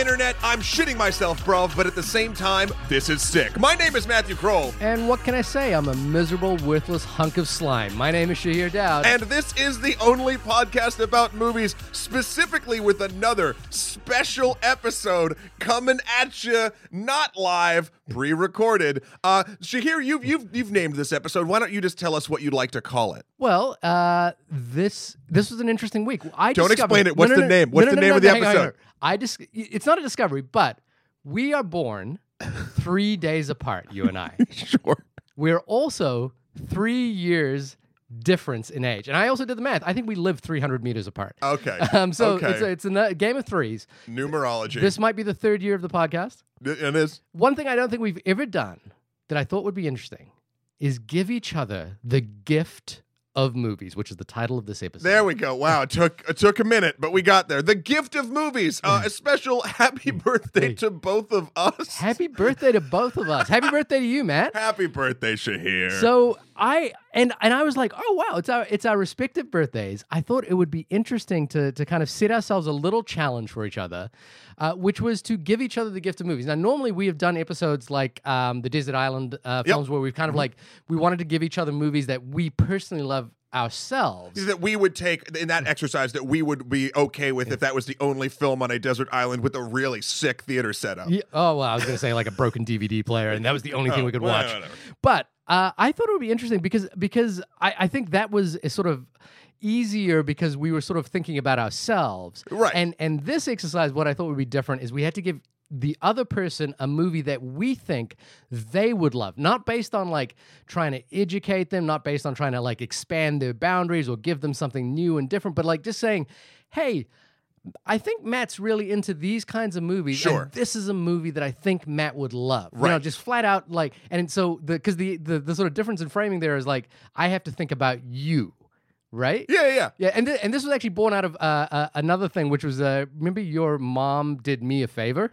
internet? I'm shitting myself, bruv, but at the same time, this is sick. My name is Matthew Kroll. And what can I say? I'm a miserable, worthless hunk of slime. My name is Shahir Daud. And this is the only podcast about movies, specifically with another special episode coming at you, not live, pre-recorded. Uh, Shahir, you've you've you've named this episode. Why don't you just tell us what you'd like to call it? Well, uh, this this was an interesting week. I Don't explain it. What's the name? What's the name of the hang on, hang episode? I just it's not a discovery, but we are born three days apart. You and I. Sure. We're also three years difference in age, and I also did the math. I think we live 300 meters apart. Okay. Um, so okay. it's a, it's a game of threes. numerology. This might be the third year of the podcast. it is. One thing I don't think we've ever done that I thought would be interesting is give each other the gift of movies, which is the title of this episode. There we go. Wow, it took it took a minute, but we got there. The gift of movies. Uh, a special happy birthday Hey. to both of us. Happy birthday to both of us. Happy birthday to you, Matt. Happy birthday, Shahir. So I and and I was like, oh wow, it's our it's our respective birthdays. I thought it would be interesting to to kind of set ourselves a little challenge for each other, uh, which was to give each other the gift of movies. Now, normally we have done episodes like um, the Desert Island uh, films where we've kind of like we wanted to give each other movies that we personally love ourselves. that we would take in that exercise that we would be okay with if that was the only film on a desert island with a really sick theater setup. Yeah, oh well, I was gonna say like a broken DVD player, and that was the only thing we could well, watch. whatever. But uh, I thought it would be interesting because because I, I think that was a sort of easier because we were sort of thinking about ourselves. Right. And and this exercise, what I thought would be different is we had to give the other person a movie that we think they would love, not based on like trying to educate them, not based on trying to like expand their boundaries or give them something new and different, but like just saying, hey, I think Matt's really into these kinds of movies. Sure. And this is a movie that I think Matt would love. You know, Right. just flat out like, and so the because the, the the sort of difference in framing there is like I have to think about you, right? Yeah, yeah, yeah. Yeah, and th- and this was actually born out of uh, uh, another thing, which was uh, remember your mom did me a favor.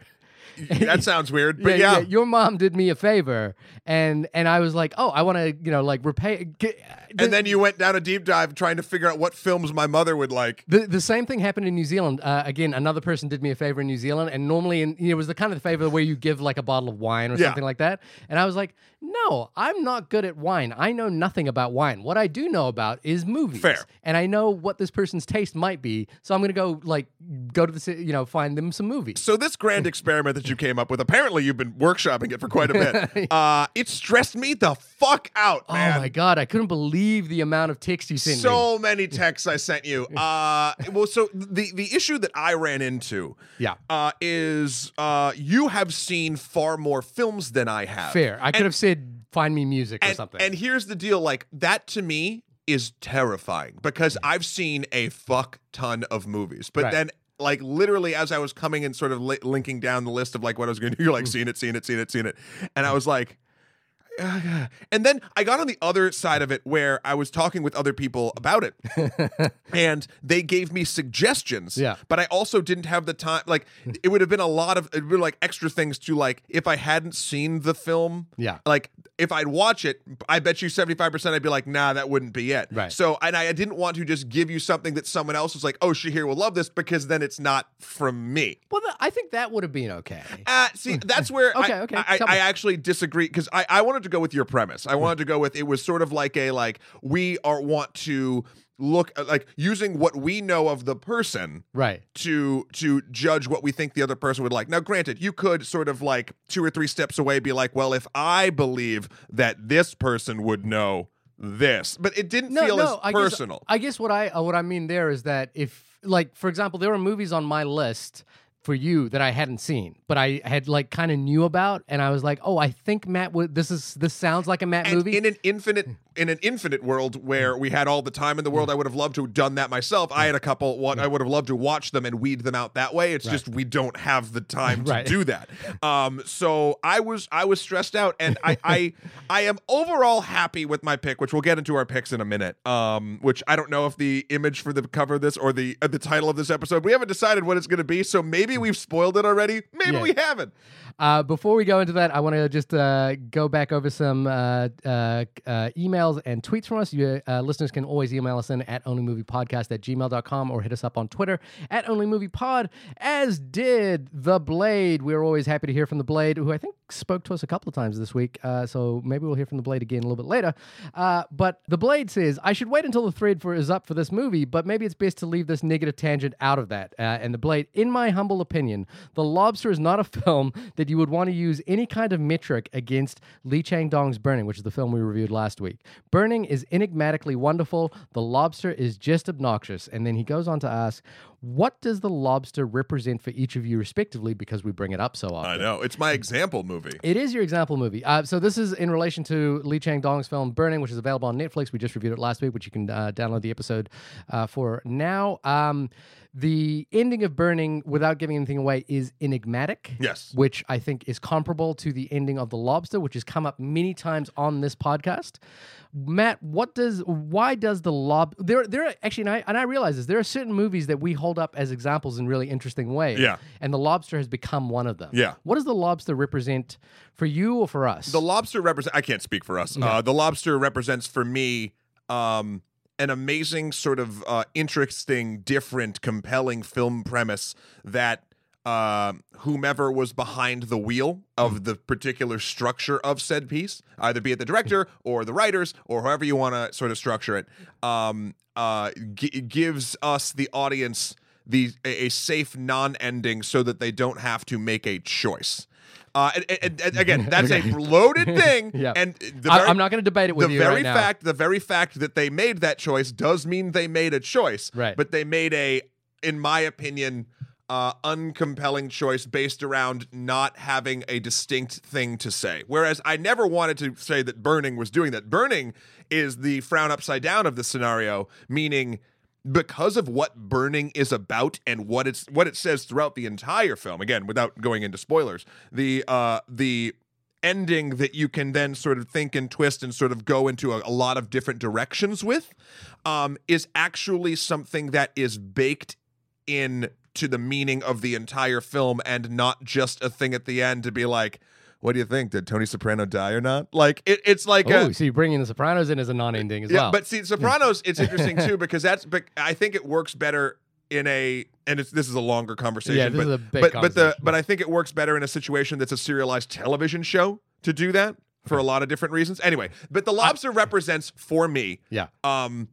That sounds weird, but yeah. your mom did me a favor, and and I was like, oh, I want to, you know, like repay. Get, And then you went down a deep dive trying to figure out what films my mother would like. The, the same thing happened in New Zealand. Uh, again, another person did me a favor in New Zealand, and normally, in, you know, it was the kind of favor where you give like a bottle of wine or Yeah. something like that. And I was like, no, I'm not good at wine. I know nothing about wine. What I do know about is movies. Fair. And I know what this person's taste might be. So I'm going to go like go to the you know find them some movies. So this grand experiment that you came up with, apparently you've been workshopping it for quite a bit. uh, it stressed me the fuck out, man. Oh my god, I couldn't believe the amount of text you sent me. so many texts I sent you. Uh, well, so the the issue that I ran into, Yeah. uh, is uh, you have seen far more films than I have. Fair. I could have said find me music or something. and here's the deal: like that to me is terrifying because I've seen a fuck ton of movies, but Right. then. Like literally, as I was coming and sort of li- linking down the list of like what I was going to do, you're like, hmm. seen it, seen it, seen it, seen it, and I was like, and then I got on the other side of it where I was talking with other people about it, and they gave me suggestions. Yeah. But I also didn't have the time. Like, it would have been a lot of, it would like extra things to like, if I hadn't seen the film. Yeah. Like, if I'd watch it, I bet you 75% I'd be like, nah, that wouldn't be it. Right. So, and I didn't want to just give you something that someone else was like, oh, Shahir will love this because then it's not from me. well, th- I think that would have been okay. Uh, see, that's where Okay, I, okay, I, me. I actually disagree because I, I wanted to go with your premise. I wanted to go with it was sort of like a like we are want to look uh, like using what we know of the person Right. to to judge what we think the other person would like. Now, granted, you could sort of like two or three steps away be like, well, if I believe that this person would know this, but it didn't feel as I personal. Guess, I guess what I uh, what I mean there is that if like for example, there were movies on my list for you that I hadn't seen, but I had like kind of knew about, and I was like, oh, I think Matt would. This is this sounds like a Matt and movie. in an infinite in an infinite world where we had all the time in the world, I would have loved to have done that myself. I had a couple. What I would have loved to watch them and weed them out that way. It's just we don't have the time to Right. do that. Um, so I was I was stressed out, and I I I am overall happy with my pick, which we'll get into our picks in a minute. Um, which I don't know if the image for the cover of this or the uh, the title of this episode we haven't decided what it's going to be. So maybe we've spoiled it already. Maybe Yeah. we haven't. Uh, before we go into that, I want to just uh, go back over some uh, uh, uh, emails and tweets from us. You uh, listeners can always email us in at onlymoviepodcast at gmail.com or hit us up on Twitter at onlymoviepod, as did The Blade. We're always happy to hear from The Blade, who I think spoke to us a couple of times this week. Uh, so maybe we'll hear from The Blade again a little bit later. Uh, but The Blade says, I should wait until the thread for is up for this movie, but maybe it's best to leave this negative tangent out of that. Uh, and The Blade, in my humble opinion, The Lobster is not a film that you would want to use any kind of metric against Lee Chang Dong's Burning, which is the film we reviewed last week. Burning is enigmatically wonderful. The Lobster is just obnoxious. And then he goes on to ask, what does the lobster represent for each of you respectively because we bring it up so often I know it's my example movie. it is your example movie. Uh, so this is in relation to Lee Chang Dong's film Burning, which is available on Netflix. We just reviewed it last week, which you can uh, download the episode uh, for now. Um, the ending of Burning, without giving anything away, is enigmatic. Yes. Which I think is comparable to the ending of The Lobster, which has come up many times on this podcast. Matt, what does why does the lob there there are actually and I, and I realize this there are certain movies that we hold up as examples in really interesting ways. Yeah. And the lobster has become one of them. Yeah. What does the lobster represent for you or for us? The lobster represent. I can't speak for us. Uh, the lobster represents for me um, an amazing, sort of uh, interesting, different, compelling film premise that uh, whomever was behind the wheel of the particular structure of said piece, either be it the director or the writers or however you want to sort of structure it, um, uh, g- gives us the audience the a, safe non-ending so that they don't have to make a choice. Uh, and, and- and again, that's a loaded thing, Yeah. and the I, very- am not going to debate it with the you very right now. fact the very fact that they made that choice does mean they made a choice Right. but they made a in my opinion uh uncompelling choice based around not having a distinct thing to say whereas i never wanted to say that burning was doing that burning is the frown upside down of the scenario meaning because of what burning is about and what it's what it says throughout the entire film again without going into spoilers the uh the ending that you can then sort of think and twist and sort of go into a, a lot of different directions with um, is actually something that is baked in to the meaning of the entire film and not just a thing at the end to be like what do you think did tony soprano die or not like it, it's like Oh, a, so you're bringing The Sopranos in as a non-ending as yeah, well. but see, Sopranos, it's interesting too because that's. But I think it works better in a, and it's this is a longer conversation. Yeah, this but, is a big but but the but I think it works better in a situation that's a serialized television show to do that for a lot of different reasons. Anyway, but the lobster represents for me, yeah, um,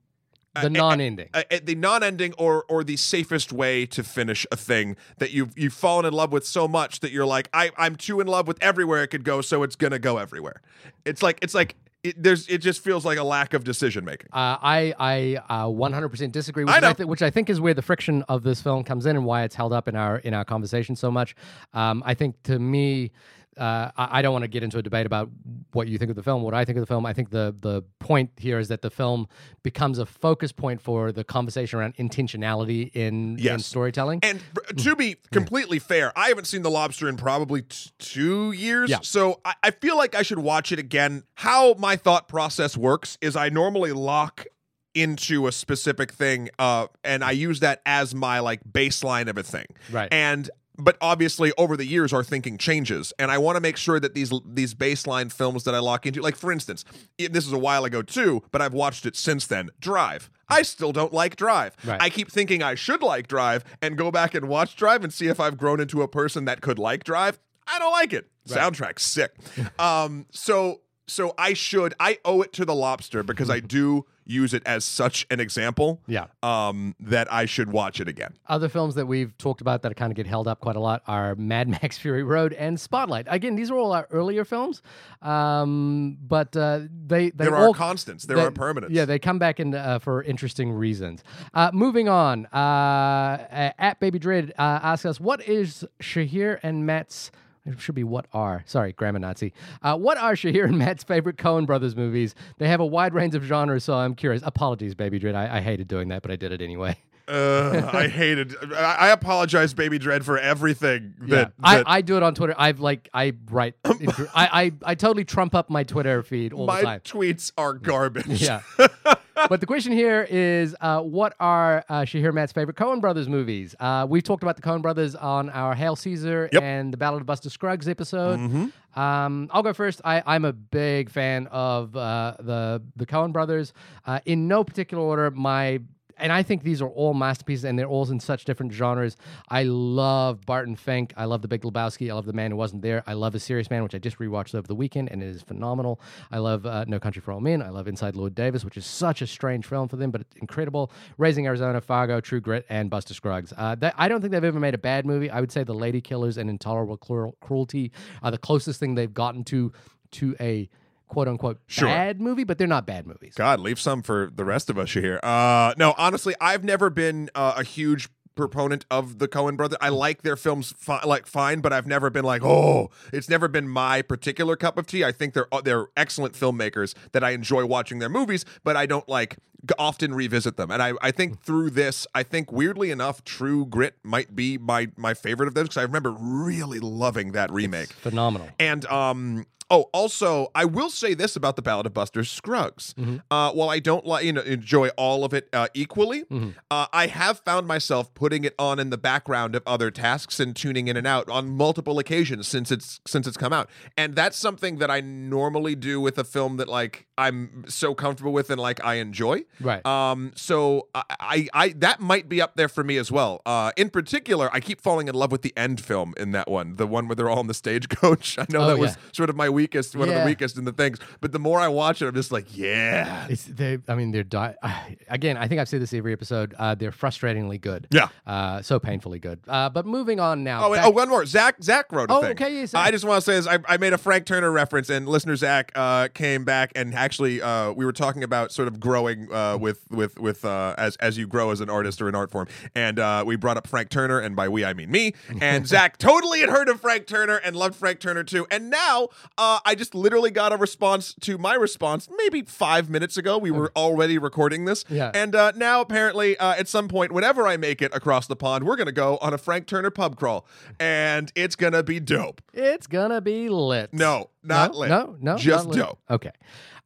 the non-ending. uh, uh, the non-ending or or the safest way to finish a thing that you've you've fallen in love with so much that you're like I I'm too in love with everywhere it could go so it's gonna go everywhere. It's like it's like it, there's it just feels like a lack of decision making. Uh, I I uh, 100% disagree, which I I, th- which I think is where the friction of this film comes in and why it's held up in our in our conversation so much. Um, I think to me, uh, I, I don't want to get into a debate about what you think of the film, what I think of the film. I think the the point here is that the film becomes a focus point for the conversation around intentionality in, in storytelling. And to be completely fair, I haven't seen The Lobster in probably t- two years. Yeah. So I-, I feel like I should watch it again. How my thought process works is I normally lock into a specific thing uh and I use that as my like baseline of a thing. Right. And but obviously over the years our thinking changes and I want to make sure that these these baseline films that I lock into like for instance, this is a while ago too, but I've watched it since then. Drive. I still don't like Drive. Right. I keep thinking I should like Drive and go back and watch Drive and see if I've grown into a person that could like Drive. I don't like it. Right. Soundtrack's sick. um so so I should I owe it to the lobster because I do use it as such an example. yeah. Um that I should watch it again. Other films that we've talked about that kind of get held up quite a lot are Mad Max Fury Road and Spotlight. Again, these are all our earlier films, um, but uh, they they There all are constants. There they- are permanents. Yeah, they come back in uh, for interesting reasons. Uh, moving on, uh, at Baby Dread uh, asks us, "What is Shahir and Matt's?" It should be what are. Sorry, grammar Nazi. Uh, what are Shahir and Matt's favorite Coen Brothers movies? They have a wide range of genres, so I'm curious. Apologies, Baby Dread. I, I hated doing that, but I did it anyway. Uh, I hated. I, I apologize, Baby Dread, for everything that. yeah, that I, I do it on Twitter. I've like I write. I, I I totally trump up my Twitter feed all my the time. My tweets are garbage. Yeah. but the question here is, uh, what are uh, Shahir Matt's favorite Coen Brothers movies? Uh, we've talked about the Coen Brothers on our Hail Caesar Yep. and the Ballad of Buster Scruggs episode. Mhm. Um, I'll go first. I, I'm a big fan of uh, the the Coen Brothers. Uh, in no particular order, my and I think these are all masterpieces, and they're all in such different genres. I love Barton Fink. I love The Big Lebowski. I love The Man Who Wasn't There. I love A Serious Man, which I just rewatched over the weekend, and it is phenomenal. I love uh, No Country for Old Men. I love Inside Llewyn Davis, which is such a strange film for them, but it's incredible. Raising Arizona, Fargo, True Grit, and Buster Scruggs. Uh, I don't think they've ever made a bad movie. I would say The Lady Killers and Intolerable Cruel- Cruelty are the closest thing they've gotten to to a quote unquote Sure. bad movie, but they're not bad movies. God, leave some for the rest of us here. Uh, no, honestly, I've never been uh, a huge proponent of the Coen brothers. I like their films, fi- like fine, but I've never been like, oh, it's never been my particular cup of tea. I think they're uh, they're excellent filmmakers that I enjoy watching their movies, but I don't like often revisit them. And I, I think through this, I think weirdly enough, True Grit might be my my favorite of those because I remember really loving that remake. Phenomenal. And um oh also I will say this about the Ballad of Buster Scruggs. Uh while I don't like you know enjoy all of it uh, equally, uh, I have found myself putting it on in the background of other tasks and tuning in and out on multiple occasions since it's since it's come out. And that's something that I normally do with a film that like I'm so comfortable with and like I enjoy. Right. Um, so I, I, I that might be up there for me as well. Uh, in particular, I keep falling in love with the end film in that one, the one where they're all on the stagecoach. I know Oh, that was sort of my weakest, one of the weakest in the things. But the more I watch it, I'm just like, yeah, It's they. I mean, they're di- again. I think I've said this every episode. Uh, they're frustratingly good. yeah. Uh, so painfully good. Uh, but moving on now. Oh, and, back- oh, one more. Zach, Zach wrote a Oh, thing. okay, yeah. I just want to say is I, I made a Frank Turner reference, and listener Zach uh, came back and actually uh, we were talking about sort of growing uh, with with with uh, as as you grow as an artist or an art form, and uh, we brought up Frank Turner, and by we I mean me, and Zach totally had heard of Frank Turner and loved Frank Turner too, and now uh, I just literally got a response to my response maybe five minutes ago. We were already recording this, Yeah. and uh, now apparently uh, at some point, whenever I make it across the pond, we're gonna go on a Frank Turner pub crawl, and it's gonna be dope. it's gonna be lit. No, not no, lit. No, no, just not lit. dope, Okay.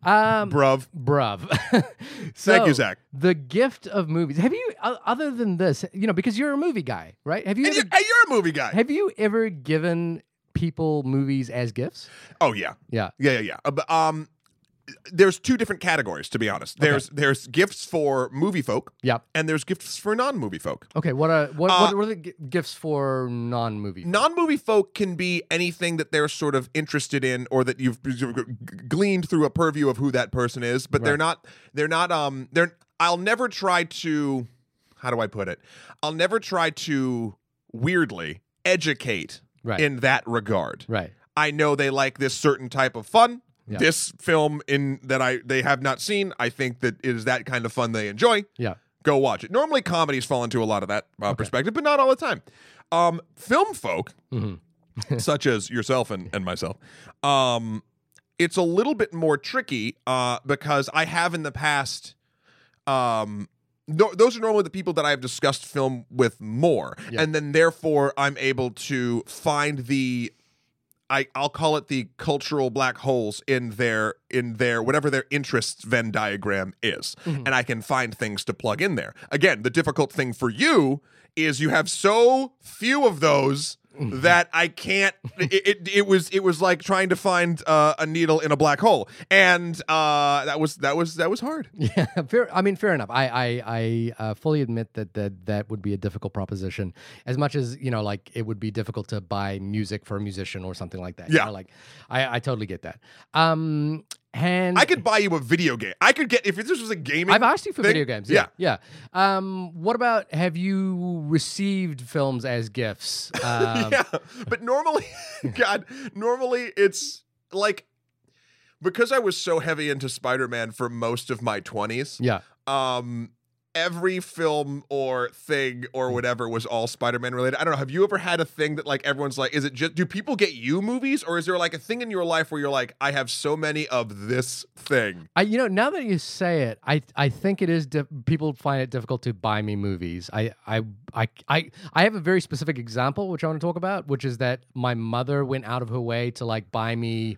Um, bruv. bruv. Thank you, Zach. The gift of movies. Have you, other than this, you know, because you're a movie guy, right? Have you And ever, you're a movie guy. have you ever given people movies as gifts? oh yeah, Yeah. yeah, yeah, yeah. Uh, um, there's two different categories to be honest. There's there's gifts for movie folk, Yep. and there's gifts for non-movie folk. Okay. What are what, Uh, what are the gi- gifts for non-movie? Non-movie folk can be anything that they're sort of interested in, or that you've gleaned through a purview of who that person is. But they're not. They're not. Um. They're. I'll never try to. How do I put it? I'll never try to weirdly educate Right. in that regard. right. I know they like this certain type of fun. Yeah. This film in that I they have not seen, I think that it is that kind of fun they enjoy. Yeah. Go watch it. Normally comedies fall into a lot of that uh, perspective, but not all the time. Um, film folk, Mhm. such as yourself and, and myself, um, it's a little bit more tricky uh, because I have in the past. Um, no, those are normally the people that I've discussed film with more, Yeah. and then therefore I'm able to find the I, I'll call it the cultural black holes in their in their whatever their interests Venn diagram is, Mhm. and I can find things to plug in there. Again, the difficult thing for you is you have so few of those that I can't. It, it, it was it was like trying to find uh, a needle in a black hole, and uh, that was that was that was hard. Yeah, fair. I mean, fair enough. I I, I uh, fully admit that, that that would be a difficult proposition. As much as you know, like it would be difficult to buy music for a musician or something like that. you Yeah. know, like I, I totally get that. Um, and I could buy you a video game. I could get if this was a gaming. I've asked you for thing- video games. Yeah, yeah. Um, what about have you received films as gifts? Um, yeah, but normally, God, normally it's like because I was so heavy into Spider-Man for most of my twenties. yeah. Um, every film or thing or whatever was all Spider-Man related. I don't know. Have you ever had a thing that like everyone's like, is it just do people get you movies or is there like a thing in your life where you're like, I have so many of this thing? I, you know, now that you say it, I, I think it is. Di- people find it difficult to buy me movies. I, I, I, I, I have a very specific example which I want to talk about, which is that my mother went out of her way to like buy me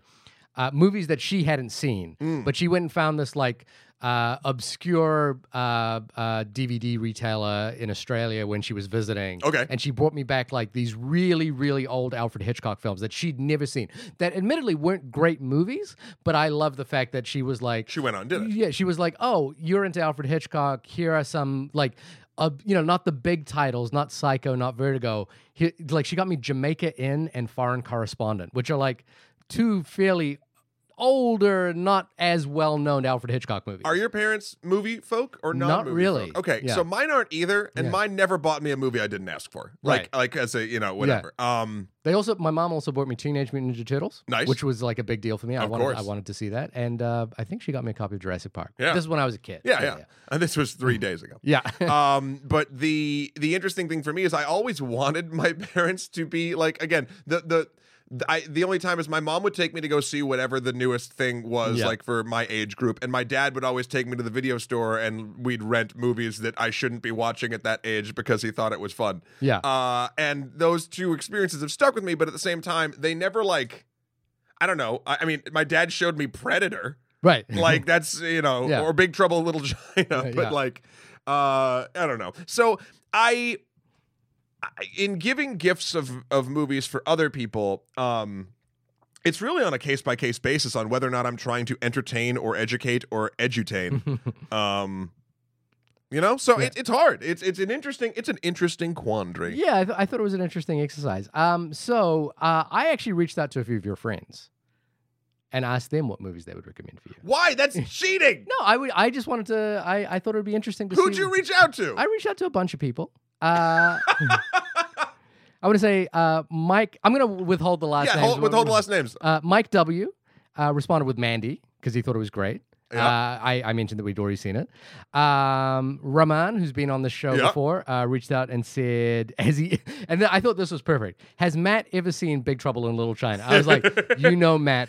uh, movies that she hadn't seen, Mm. but she went and found this like uh, obscure uh, uh, DVD retailer in Australia when she was visiting. Okay. And she brought me back like these really, really old Alfred Hitchcock films that she'd never seen. That admittedly weren't great movies, but I love the fact that she was like, She went on, did it. yeah, she was like, "Oh, you're into Alfred Hitchcock. Here are some like, uh, you know, not the big titles, not Psycho, not Vertigo. Here, like, she got me Jamaica Inn and Foreign Correspondent, which are like two fairly older, not as well known Alfred Hitchcock movies. Are your parents movie folk or not? Not really. folk? Okay, Yeah. so mine aren't either, and Yeah. mine never bought me a movie I didn't ask for. Like, Right. like as a you know whatever. Um, they also, my mom also bought me Teenage Mutant Ninja Turtles, Nice. which was like a big deal for me. I Of wanted, I course. wanted to see that, and uh, I think she got me a copy of Jurassic Park. Yeah. this is when I was a kid. yeah, yeah, And this was three days ago. yeah. um but the the interesting thing for me is i always wanted my parents to be like again the the- I, the only time is my mom would take me to go see whatever the newest thing was Yeah. like for my age group and my dad would always take me to the video store and we'd rent movies that I shouldn't be watching at that age because he thought it was fun. yeah. Uh and those two experiences have stuck with me but at the same time they never like I don't know. I, I mean my dad showed me Predator right. like that's you know Yeah. or big trouble little china but yeah. like uh i don't know so I- in giving gifts of of movies for other people um it's really on a case by case basis on whether or not i'm trying to entertain or educate or edutain um you know so Yeah. it, it's hard it's it's an interesting it's an interesting quandary Yeah, I, th- I thought it was an interesting exercise. Um, so uh, I actually reached out to a few of your friends and asked them what movies they would recommend for you. why that's cheating No, I would. I just wanted to. I, I thought it would be interesting to who'd you reach out to I reached out to a bunch of people. Uh, I want to say uh, Mike. I'm going to withhold the last yeah names. hold, withhold the last names Uh, Mike W. Uh, responded with Mandy because he thought it was great. Yeah. Uh, I, I mentioned that we'd already seen it. Um, Raman, who's been on the show Yeah. before, uh, reached out and said, "Has he?" And I thought this was perfect. Has Matt ever seen Big Trouble in Little China? I was like, "You know Matt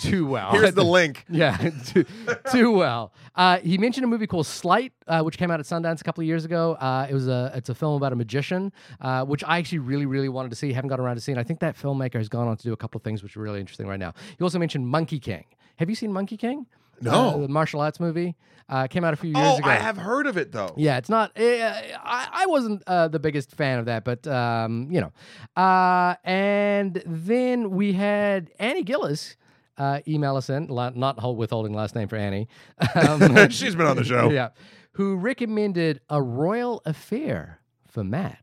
too well." here's the link Yeah, too, too well. Uh, he mentioned a movie called Sleight, uh, which came out at Sundance a couple of years ago. Uh, it was a it's a film about a magician, uh, which I actually really really wanted to see. Haven't got around to seeing. I think that filmmaker has gone on to do a couple of things which are really interesting right now. He also mentioned Monkey King. Have you seen Monkey King? No. Uh, the martial arts movie uh, came out a few years oh ago. i have heard of it though Yeah, it's not. Uh, I, I wasn't uh, the biggest fan of that, but um, you know. Uh, and then we had Annie Gillis uh, email us in, not hold, withholding last name for Annie. Um, she's been on the show yeah, who recommended a royal affair for Matt,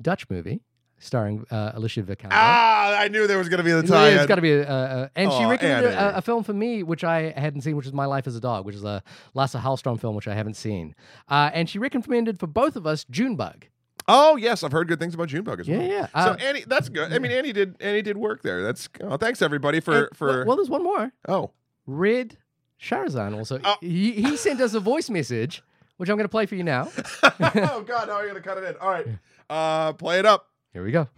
Dutch movie starring uh, Alicia Vikander. Ah, I knew there was going to be the Yeah, tie. it's got to be a, a, a and she recommended a, a film for me which I hadn't seen, which is My Life as a Dog, which is a Lasse Hallstrom film which I haven't seen. Uh, and she recommended for both of us Junebug. Oh yes, I've heard good things about Junebug as Yeah, well. Yeah, yeah. So Uh, Annie, that's good. I mean, Annie did Annie did work there. That's oh, thanks everybody for And- for well, well, there's one more. oh Red Sharazan also. Oh. He, he sent us a voice message, which I'm going to play for you now. oh god, how are you gonna cut it in? All right, uh, play it up. Here we go.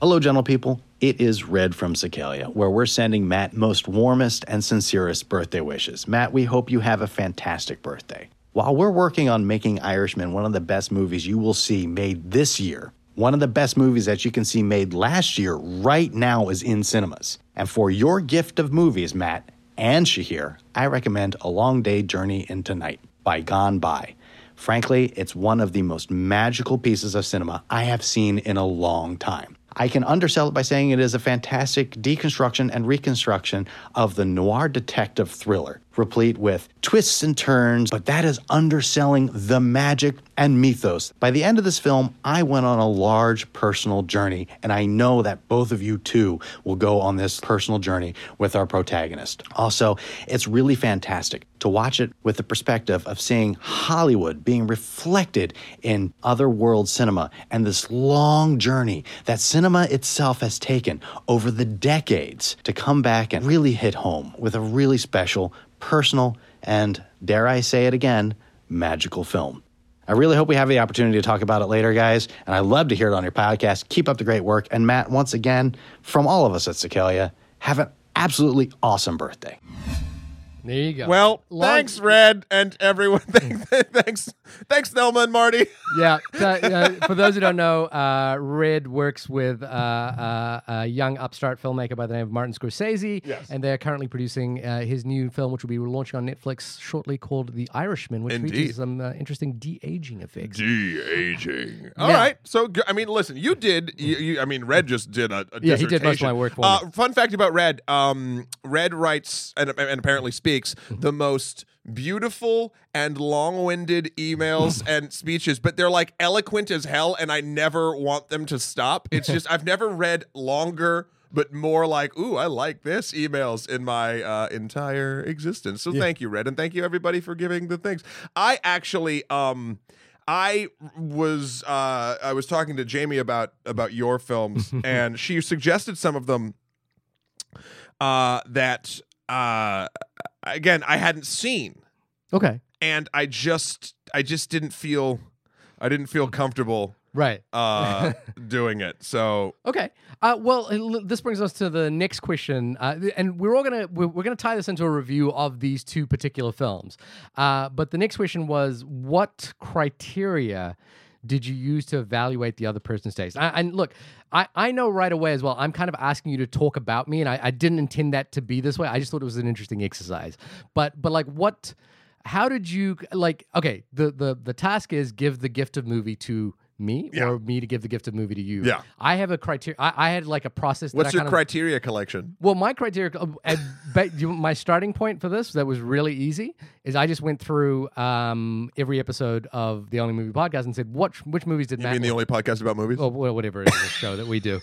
Hello, gentle people. It is Red from Sikelia, where we're sending Matt most warmest and sincerest birthday wishes. Matt, we hope you have a fantastic birthday. While we're working on making Irishman one of the best movies you will see made this year, one of the best movies that you can see made last year right now is in cinemas. And for your gift of movies, Matt and Shahir, I recommend A Long Day Journey into Night by Gone By. Frankly, it's one of the most magical pieces of cinema I have seen in a long time. I can undersell it by saying it is a fantastic deconstruction and reconstruction of the noir detective thriller, replete with twists and turns, but that is underselling the magic and mythos. By the end of this film, I went on a large personal journey, and I know that both of you too will go on this personal journey with our protagonist. Also, it's really fantastic to watch it with the perspective of seeing Hollywood being reflected in other world cinema and this long journey that cinema itself has taken over the decades to come back and really hit home with a really special, personal, and dare I say it again, magical film. I really hope we have the opportunity to talk about it later, guys, and I love to hear it on your podcast. Keep up the great work. And Matt, once again, from all of us at Sikelia, have an absolutely awesome birthday. There you go. Well, Long- thanks, Red, and everyone. thanks, thanks, Thelma and Marty. yeah. uh, for those who don't know, uh, Red works with uh, uh, a young upstart filmmaker by the name of Martin Scorsese, Yes. and they're currently producing uh, his new film, which will be launching on Netflix shortly, called The Irishman, which Indeed. features some uh, interesting de aging effects. De aging. All right. Yeah. So I mean, listen, you did. You, you, I mean, Red just did a, a Yeah, he did most of my work for uh, me. Fun fact about Red. Um, Red writes and, and apparently speaks The most beautiful and long-winded emails and speeches, but they're like eloquent as hell, and I never want them to stop. It's just I've never read longer. But more like, ooh, I like this emails in my uh, entire existence. So thank you, Red, and thank you everybody for giving the things. I actually, um, I was uh, I was talking to Jamie about about your films, and she suggested some of them uh, that uh, again I hadn't seen, Okay. and I just I just didn't feel I didn't feel comfortable Right. uh, doing it. So Okay. Uh, well, this brings us to the next question, uh, and we're all gonna we're, we're gonna tie this into a review of these two particular films. Uh, but the next question was, what criteria did you use to evaluate the other person's taste? I, and look, I, I know right away as well. I'm kind of asking you to talk about me, and I, I didn't intend that to be this way. I just thought it was an interesting exercise. But but like what? How did you like? Okay, the the the task is give the gift of movie to me Yeah. or me to give the gift of movie to you. Yeah. I have a criteria. I, I had like a process. what's that your kind of, criteria collection? Well, my criteria, uh, you- my starting point for this that was really easy is I just went through um, every episode of the Only Movie Podcast and said, what which movies did You Matt? mean the only podcast about movies? wh- whatever it is, the show that we do.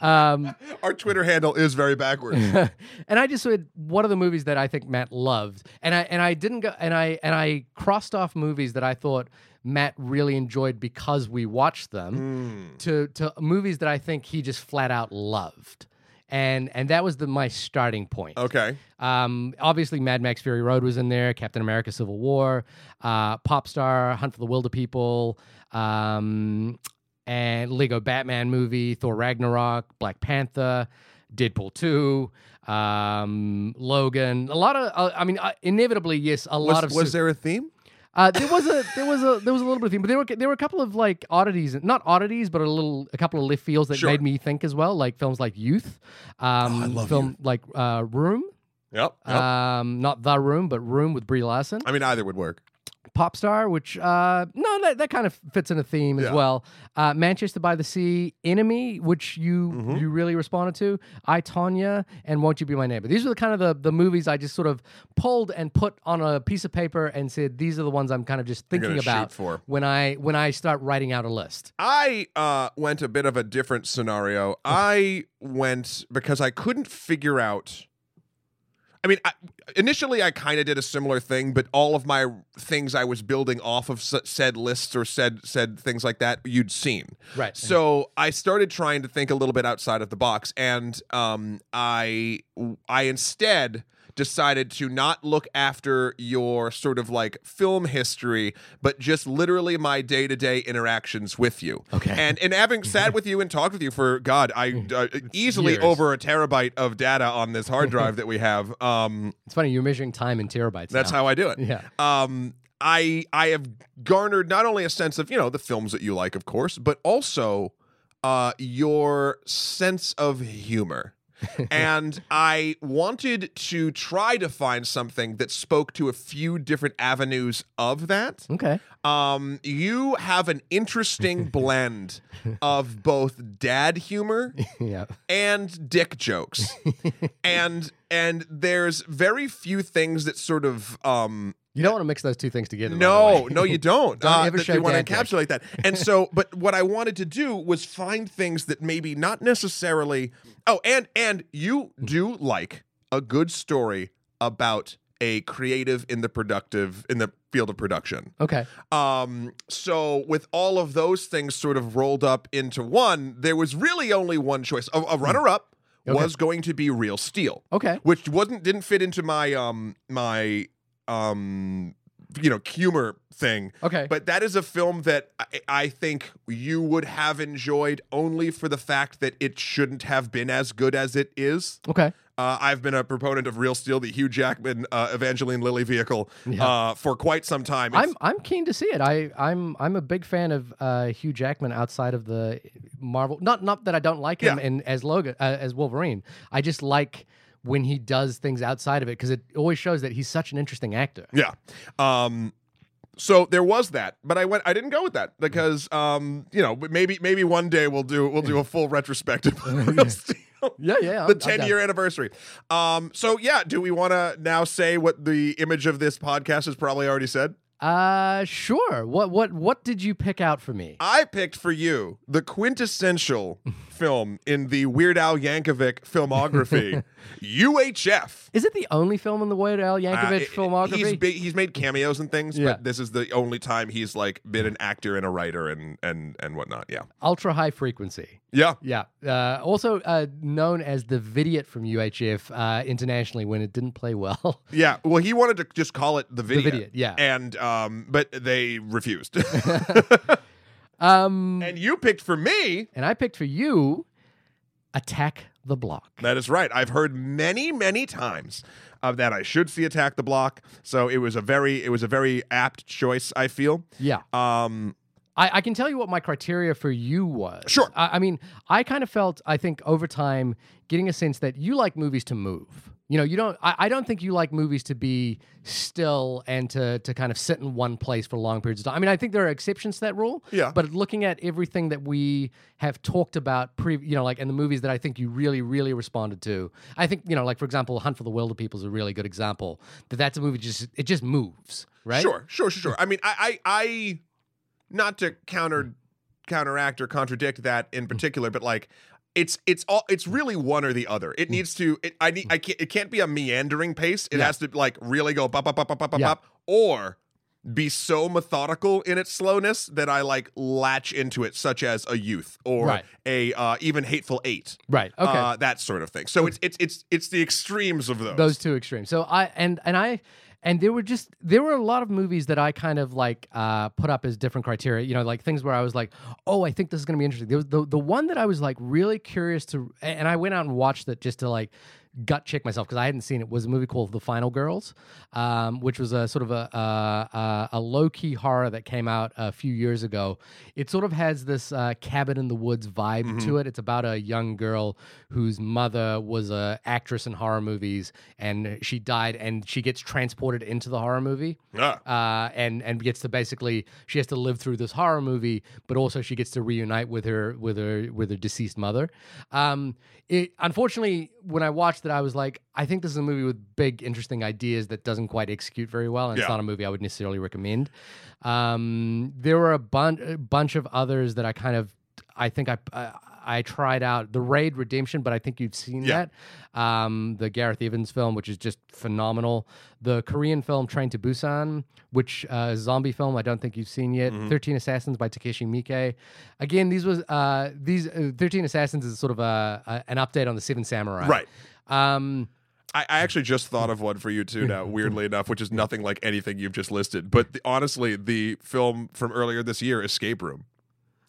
Um, Our Twitter handle is very backwards. and I just said, what are the movies that I think Matt loved? And I and I didn't go and I and I crossed off movies that I thought Matt really enjoyed because we watched them to to movies that I think he just flat out loved. And and that was the my starting point. okay. Um, obviously, Mad Max Fury Road was in there, Captain America Civil War, uh, Pop Star, Hunt for the Wilder People, um, and Lego Batman movie, Thor Ragnarok, Black Panther, Deadpool 2, um, Logan. A lot of, uh, I mean, uh, inevitably, yes, a lot of. was su- there a theme? Uh, there was a there was a there was a little bit of theme, but there were there were a couple of like oddities, not oddities, but a little a couple of left fields that Sure. made me think as well, like films like Youth, um, Oh, film like uh, Room, Yep. yep. um, not The Room, but Room with Brie Larson. I mean, either would work. Pop Star, which uh, no, that, that kind of fits in a theme as Yeah. well. Uh, Manchester by the Sea, Enemy, which you Mm-hmm. you really responded to. I Tonya and Won't You Be My Neighbor. These are the kind of the the movies I just sort of pulled and put on a piece of paper and said these are the ones I'm kind of just thinking about for. when I when I start writing out a list. I uh, went a bit of a different scenario. I went because I couldn't figure out. I mean, I, initially I kind of did a similar thing, but all of my things I was building off of s- said lists or said said things like that you'd seen. Right. So I started trying to think a little bit outside of the box, and um, I I instead decided to not look after your sort of like film history, but just literally my day to day interactions with you. Okay. And and having sat with you and talked with you for God, I uh, easily Years. over a terabyte of data on this hard drive that we have. Um, It's funny you're measuring time in terabytes. that's now. how I do it Yeah. um i i have garnered not only a sense of you know the films that you like of course but also uh your sense of humor and i wanted to try to find something that spoke to a few different avenues of that Okay. um you have an interesting blend of both dad humor yeah. and dick jokes and and there's very few things that sort of um You don't want to mix those two things together. no, no, you don't. Don't uh, ever show you want to encapsulate that. And so, but what I wanted to do was find things that maybe not necessarily. Oh, and and you do like a good story about a creative in the productive in the field of production. Okay. Um, so with all of those things sort of rolled up into one, there was really only one choice. A, a runner-up Hmm. Okay. was going to be Real Steel Okay. which wasn't didn't fit into my um my um you know humor thing Okay. but that is a film that I, I think you would have enjoyed only for the fact that it shouldn't have been as good as it is okay. Uh, I've been a proponent of Real Steel, the Hugh Jackman uh, Evangeline Lilly vehicle, uh, for quite some time. It's- I'm I'm keen to see it. I I'm I'm a big fan of uh, Hugh Jackman outside of the Marvel. Not not that I don't like him Yeah. in as Logan uh, as Wolverine. I just like when he does things outside of it because it always shows that he's such an interesting actor. Yeah. Um so there was that, but I went I didn't go with that because um you know, maybe maybe one day we'll do we'll do a full retrospective of Real Steel. Yeah, yeah. The I'm- I'm 10 year anniversary. Um so yeah, do we want to now say what the image of this podcast has probably already said? Uh, sure. What what what did you pick out for me? I picked for you the quintessential film in the Weird Al Yankovic filmography, UHF. Is it the only film in the Weird Al Uh, Yankovic it- filmography? He's big, he's made cameos and things, Yeah. but this is the only time he's like been an actor and a writer and and and whatnot. Yeah, Ultra high frequency. yeah. Yeah. Uh, also uh, known as the Vidiot from UHF uh, internationally when it didn't play well. Yeah, well, he wanted to just call it the video. Vidiot, yeah. and um, but they refused. um, and you picked for me. and I picked for you Attack the Block. That is right. I've heard many, many times of that. I should see Attack the Block. So it was a very, it was a very apt choice. I feel. Yeah. Um, I, I can tell you what my criteria for you was. Sure. I, I mean, I kind of felt, I think, over time, getting a sense that you like movies to move. You know, you don't. I, I don't think you like movies to be still and to to kind of sit in one place for long periods of time. I mean, I think there are exceptions to that rule. Yeah. But looking at everything that we have talked about, pre, you know, like in the movies that I think you really, really responded to, I think you know, like for example, Hunt for the Wilder People is a really good example. That that's a movie just it just moves, right? Sure, sure, sure, sure. I mean, I, I, I, not to counter, counteract or contradict that in mm. particular, but like, it's it's all it's really one or the other. It needs to. It, I need. I can't. It can't be a meandering pace. It Yeah. has to like really go pop, pop, pop, pop, pop, pop, Yeah. pop, or be so methodical in its slowness that I like latch into it, such as a youth or Right. a uh, even hateful eight. Right. Okay. Uh, that sort of thing. So it's it's it's it's the extremes of those. those two extremes. So I and and I and there were just there were a lot of movies that I kind of like uh, put up as different criteria. You know, like things where I was like, oh, I think this is going to be interesting. There was the the one that I was like really curious to, and I went out and watched it just to like gut check myself because I hadn't seen it. Was a movie called The Final Girls, um, which was a sort of a a, a, a low key horror that came out a few years ago. It sort of has this uh, cabin in the woods vibe to it. It's about a young girl whose mother was a actress in horror movies, and she died, and she gets transported into the horror movie Ah. uh, and and gets to basically she has to live through this horror movie, but also she gets to reunite with her with her with her deceased mother. Um, it unfortunately when I watched it, I was like, I think this is a movie with big, interesting ideas that doesn't quite execute very well, and it's not a movie I would necessarily recommend. Um, there were a, bun- a bunch of others that I kind of I think I. I I tried out the Raid Redemption, but I think you've seen Yeah. that. Um, the Gareth Evans film, which is just phenomenal. The Korean film Train to Busan, which uh, is a zombie film I don't think you've seen yet. Mm-hmm. Thirteen Assassins by Takashi Miike. Again, these was uh, these uh, Thirteen Assassins is sort of a, a an update on the Seven Samurai. Right. Um, I, I actually just thought of one for you too now, weirdly enough, which is nothing like anything you've just listed. But the, honestly, the film from earlier this year, Escape Room.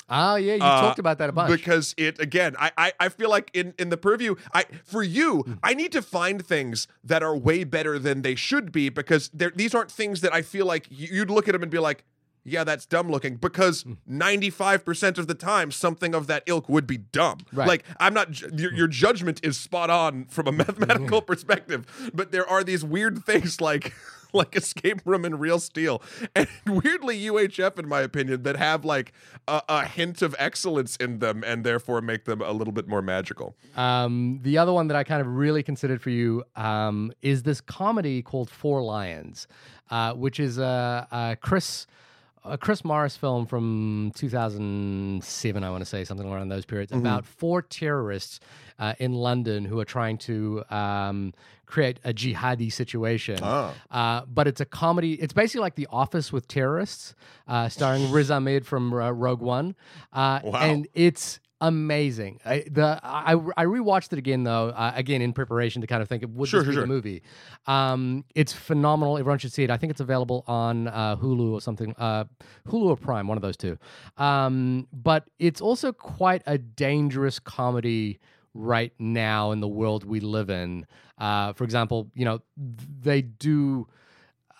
oh yeah, you Uh, talked about that a bunch. because it again I, I i feel like in in the purview i for you i need to find things that are way better than they should be because these aren't things that i feel like you'd look at them and be like yeah that's dumb looking because Hmm. 95% of the time something of that ilk would be dumb Right. like i'm not ju- your, your judgment is spot on from a mathematical perspective but there are these weird things like like escape room and real steel and weirdly uhf in my opinion that have like a, a hint of excellence in them and therefore make them a little bit more magical Um, the other one that I kind of really considered for you um, is this comedy called Four Lions, uh, which is a, a Chris a Chris Morris film from 2007, I want to say something around those periods, about four terrorists uh, in London who are trying to um, create a jihadi situation. Oh. Uh, but it's a comedy. It's basically like The Office with terrorists, uh, starring Riz Ahmed from uh, Rogue One. Uh, Wow. And it's amazing. I, the I, I rewatched it again though, uh, again in preparation to kind of think of would Sure, this sure, be sure. the movie. Um, it's phenomenal. Everyone should see it. I think it's available on uh, Hulu or something, uh, Hulu or Prime, one of those two. Um, but it's also quite a dangerous comedy right now in the world we live in. Uh, for example, you know, they do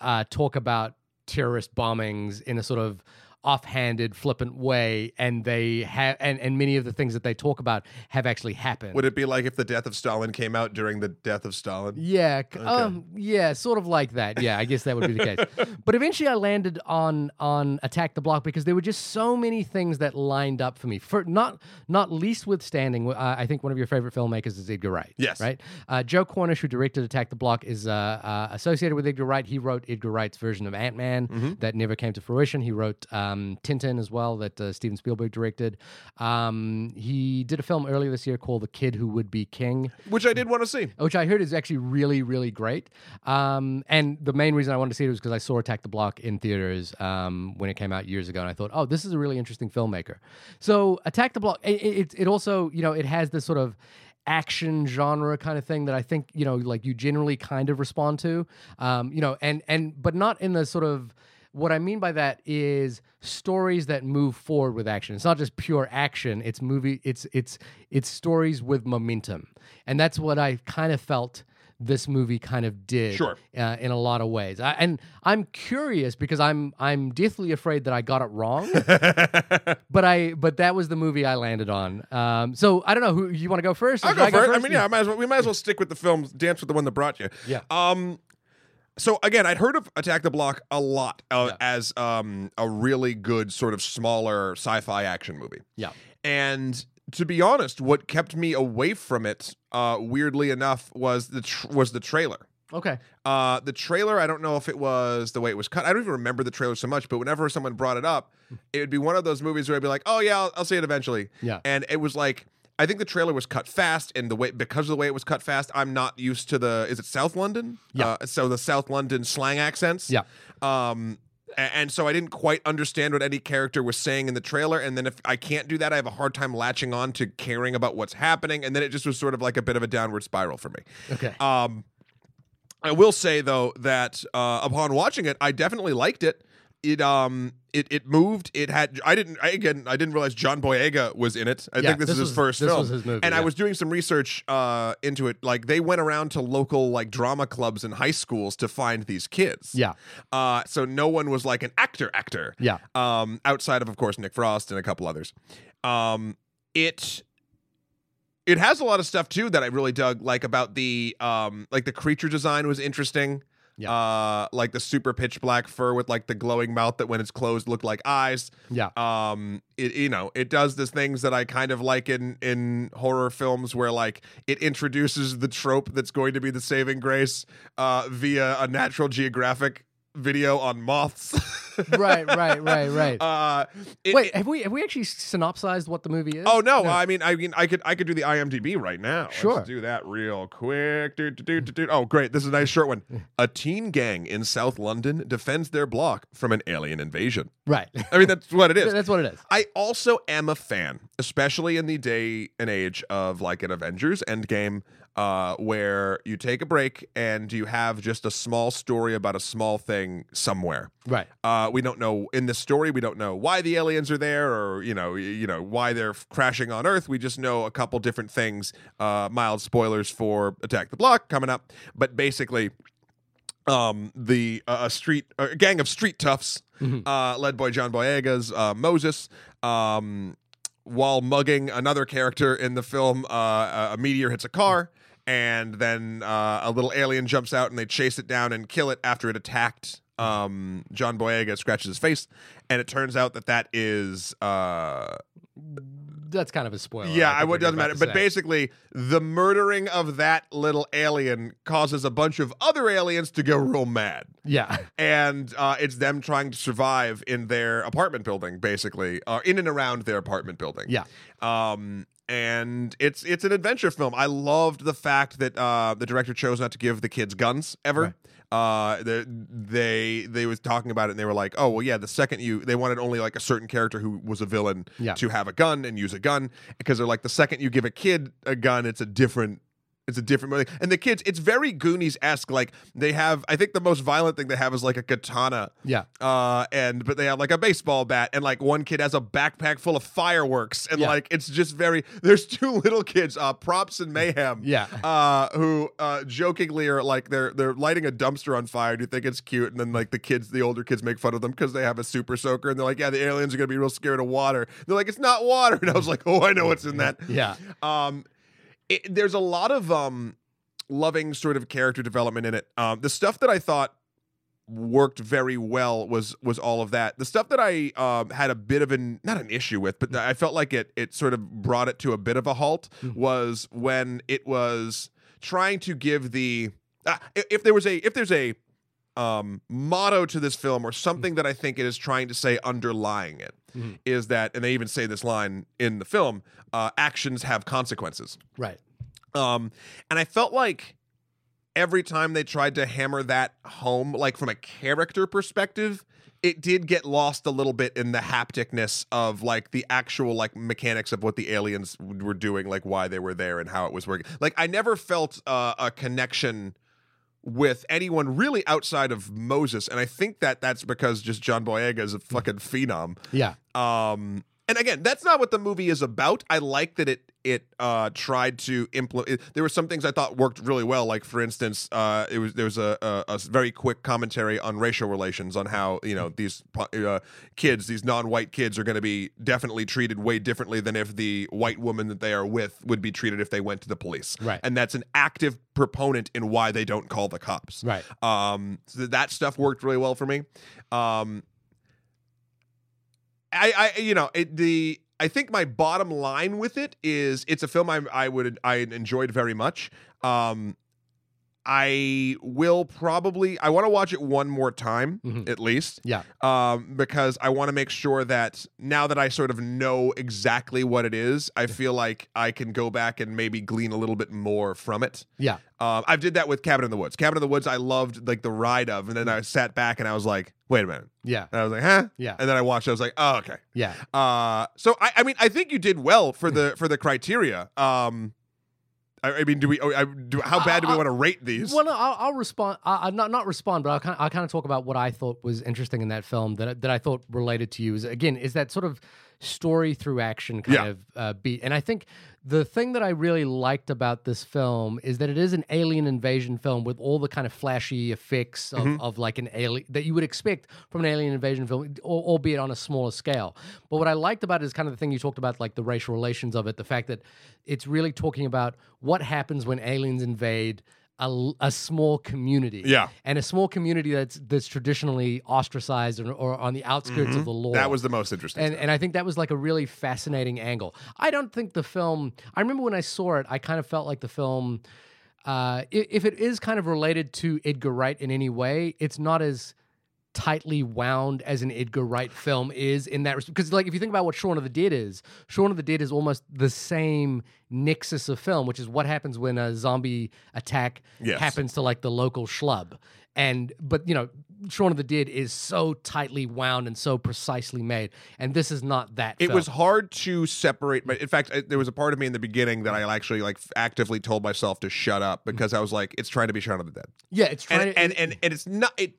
uh, talk about terrorist bombings in a sort of offhanded, flippant way, and they have, and, and many of the things that they talk about have actually happened. Would it be like if the death of Stalin came out during the death of Stalin? Yeah, c- um, yeah, sort of like that. Yeah, I guess that would be the case. But eventually, I landed on on Attack the Block because there were just so many things that lined up for me. For not not least withstanding, uh, I think one of your favorite filmmakers is Edgar Wright. Yes. right. Uh, Joe Cornish, who directed Attack the Block, is uh, uh, associated with Edgar Wright. He wrote Edgar Wright's version of Ant Man Mm-hmm. that never came to fruition. He wrote um, Tintin as well that uh, Steven Spielberg directed. Um, he did a film earlier this year called The Kid Who Would Be King Which I did want to see. which I heard is actually really, really great. Um, and the main reason I wanted to see it was because I saw Attack the Block in theaters um, when it came out years ago, and I thought, oh, this is a really interesting filmmaker. So Attack the Block, it, it, it also, you know, it has this sort of action genre kind of thing that I think you know, like you generally kind of respond to, um, you know, and and but not in the sort of what I mean by that is stories that move forward with action. It's not just pure action. It's movie. It's it's it's stories with momentum, and that's what I kind of felt this movie kind of did. Sure. Uh, in a lot of ways, I, and I'm curious because I'm I'm deathly afraid that I got it wrong, but I but that was the movie I landed on. Um, so I don't know so again, I'd heard of Attack the Block a lot uh, Yeah. as um a really good sort of smaller sci-fi action movie. Yeah. And to be honest, what kept me away from it, uh, weirdly enough, was the tr- was the trailer. Okay. Uh, the trailer, I don't know if it was the way it was cut. I don't even remember the trailer so much, but whenever someone brought it up, it would be one of those movies where I'd be like, "Oh yeah, I'll, I'll see it eventually." Yeah. And it was like, I think the trailer was cut fast, and the way because of the way it was cut fast, I'm not used to the. Is it South London? Yeah. Uh, so the South London slang accents. Yeah. Um. And so I didn't quite understand what any character was saying in the trailer, and then if I can't do that, I have a hard time latching on to caring about what's happening, and then it just was sort of like a bit of a downward spiral for me. Okay. Um, I will say though that uh, upon watching it, I definitely liked it. It um it it moved. It had I didn't I, again I didn't realize John Boyega was in it. I Yeah, think this, this is his was- first film. his movie, and I was doing some research uh into it. Like they went around to local like drama clubs and high schools to find these kids. Yeah. Uh so no one was like an actor actor Yeah. um, outside of, of course, Nick Frost and a couple others. Um, it it has a lot of stuff too that I really dug, like about the um, like the creature design was interesting. Yeah. Uh, like the super pitch black fur with like the glowing mouth that when it's closed looked like eyes. Yeah. Um, it you know it does the things that I kind of like in in horror films where like it introduces the trope that's going to be the saving grace uh, via a National Geographic video on moths. right. Right. Right. Right. Uh, it- Wait, it- have we have we actually synopsized what the movie is? oh no, I mean, I mean, I could, I could do the IMDb right now. Sure. Let's do that real quick. Do, do, do, do, do. Oh, great! This is a nice short one. A teen gang in South London defends their block from an alien invasion. Right. I mean, that's what it is. That's what it is. I also am a fan, especially in the day and age of like an Avengers Endgame, uh, where you take a break and you have just a small story about a small thing somewhere. Right. Uh, we don't know in this story. We don't know why the aliens are there, or you know, you know why they're crashing on Earth. We just know a couple different things. Uh, mild spoilers for Attack the Block coming up, but basically, um, the uh, a street a gang of street toughs, uh, led by John Boyega's uh, Moses, um, while mugging another character in the film, uh, a meteor hits a car. And then uh, a little alien jumps out, and they chase it down and kill it after it attacked um, John Boyega. Scratches his face, and it turns out that that is uh, That's kind of a spoiler. yeah, I would doesn't matter. But say. basically, the murdering of that little alien causes a bunch of other aliens to go real mad, yeah, and uh, it's them trying to survive in their apartment building, basically, uh, in and around their apartment building. yeah, Um, and it's it's an adventure film. I loved the fact that uh, the director chose not to give the kids guns ever. Uh, they, they they was talking about it and they were like, oh well, yeah. The second you they wanted only like a certain character who was a villain Yeah. to have a gun and use a gun because they're like the second you give a kid a gun, it's a different It's a different movie. And the kids, it's very Goonies esque. Like they have, I think the most violent thing they have is like a katana. Yeah. Uh, and but they have like a baseball bat, and like one kid has a backpack full of fireworks, and Yeah. like it's just very. There's two little kids, uh, props and mayhem. Yeah. Uh, who uh jokingly are like they're they're lighting a dumpster on fire. Do You think it's cute, and then like the kids, the older kids, make fun of them because they have a super soaker, and they're like, yeah, the aliens are gonna be real scared of water. They're like, it's not water, and I was like, oh, I know what's in that. Yeah. Um, it, there's a lot of um loving sort of character development in it. Um, the stuff that I thought worked very well was was all of that. The stuff that I um had a bit of an not an issue with, but I felt like it it sort of brought it to a bit of a halt was when it was trying to give the uh, if there was a if there's a um motto to this film or something that I think it is trying to say underlying it is Mhm. that and they even say this line in the film uh actions have consequences Right. um, and I felt like every time they tried to hammer that home, like from a character perspective, it did get lost a little bit in the hapticness of like the actual like mechanics of what the aliens were doing, like why they were there and how it was working. Like I never felt uh, a connection with anyone really outside of Moses, and I think that that's because just John Boyega is a fucking phenom. Yeah. Um, and again, that's not what the movie is about. I like that it it uh tried to implement. There were some things I thought worked really well. Like for instance, uh, it was there was a, a, a very quick commentary on racial relations on how you know these uh, kids, these non-white kids, are going to be definitely treated way differently than if the white woman that they are with would be treated if they went to the police. Right. And that's an active proponent in why they don't call the cops. Right. Um, so that stuff worked really well for me. Um, I, I, you know, it, the I think my bottom line with it is it's a film I, I would I enjoyed very much. Um, I will probably I want to watch it one more time Mhm. at least Yeah. um, because I want to make sure that now that I sort of know exactly what it is, I feel like I can go back and maybe glean a little bit more from it. Yeah. Um, I've did that with Cabin in the Woods. Cabin in the Woods, I loved like the ride of, and then I sat back and I was like, wait a minute, Yeah. and I was like, huh, Yeah. and then I watched. I was like, oh, okay. Yeah. Uh, so I, I mean, I think you did well for the for the criteria. Um, I, I mean, do we? oh, I, do, how bad do we want to rate these? Well, no, I'll, I'll respond. I, I not not respond, but I'll kind of, I'll kind of talk about what I thought was interesting in that film that I- that I thought related to you. Is again is that sort of story through action kind Yeah. of uh, beat, and I think the thing that I really liked about this film is that it is an alien invasion film with all the kind of flashy effects of, Mm-hmm. of like an alien that you would expect from an alien invasion film, albeit on a smaller scale. But what I liked about it is kind of the thing you talked about, like the racial relations of it, the fact that it's really talking about what happens when aliens invade a, a small community. Yeah. And a small community that's that's traditionally ostracized or, or on the outskirts of the law. Mm-hmm. that was the most interesting. and and I think that was like a really fascinating angle. I don't think the film. I remember when I saw it, I kind of felt like the film. Uh, if it is kind of related to Edgar Wright in any way, it's not as tightly wound as an Edgar Wright film is in that respect. Because like if you think about what Shaun of the Dead is, Shaun of the Dead is almost the same nexus of film, which is what happens when a zombie attack Yes. happens to like the local schlub. And but you know, Shaun of the Dead is so tightly wound and so precisely made, and this is not that. it film. was hard to separate but in fact I, there was a part of me in the beginning that i actually like actively told myself to shut up because i was like it's trying to be Shaun of the Dead yeah, it's trying and to, and, and and it's not it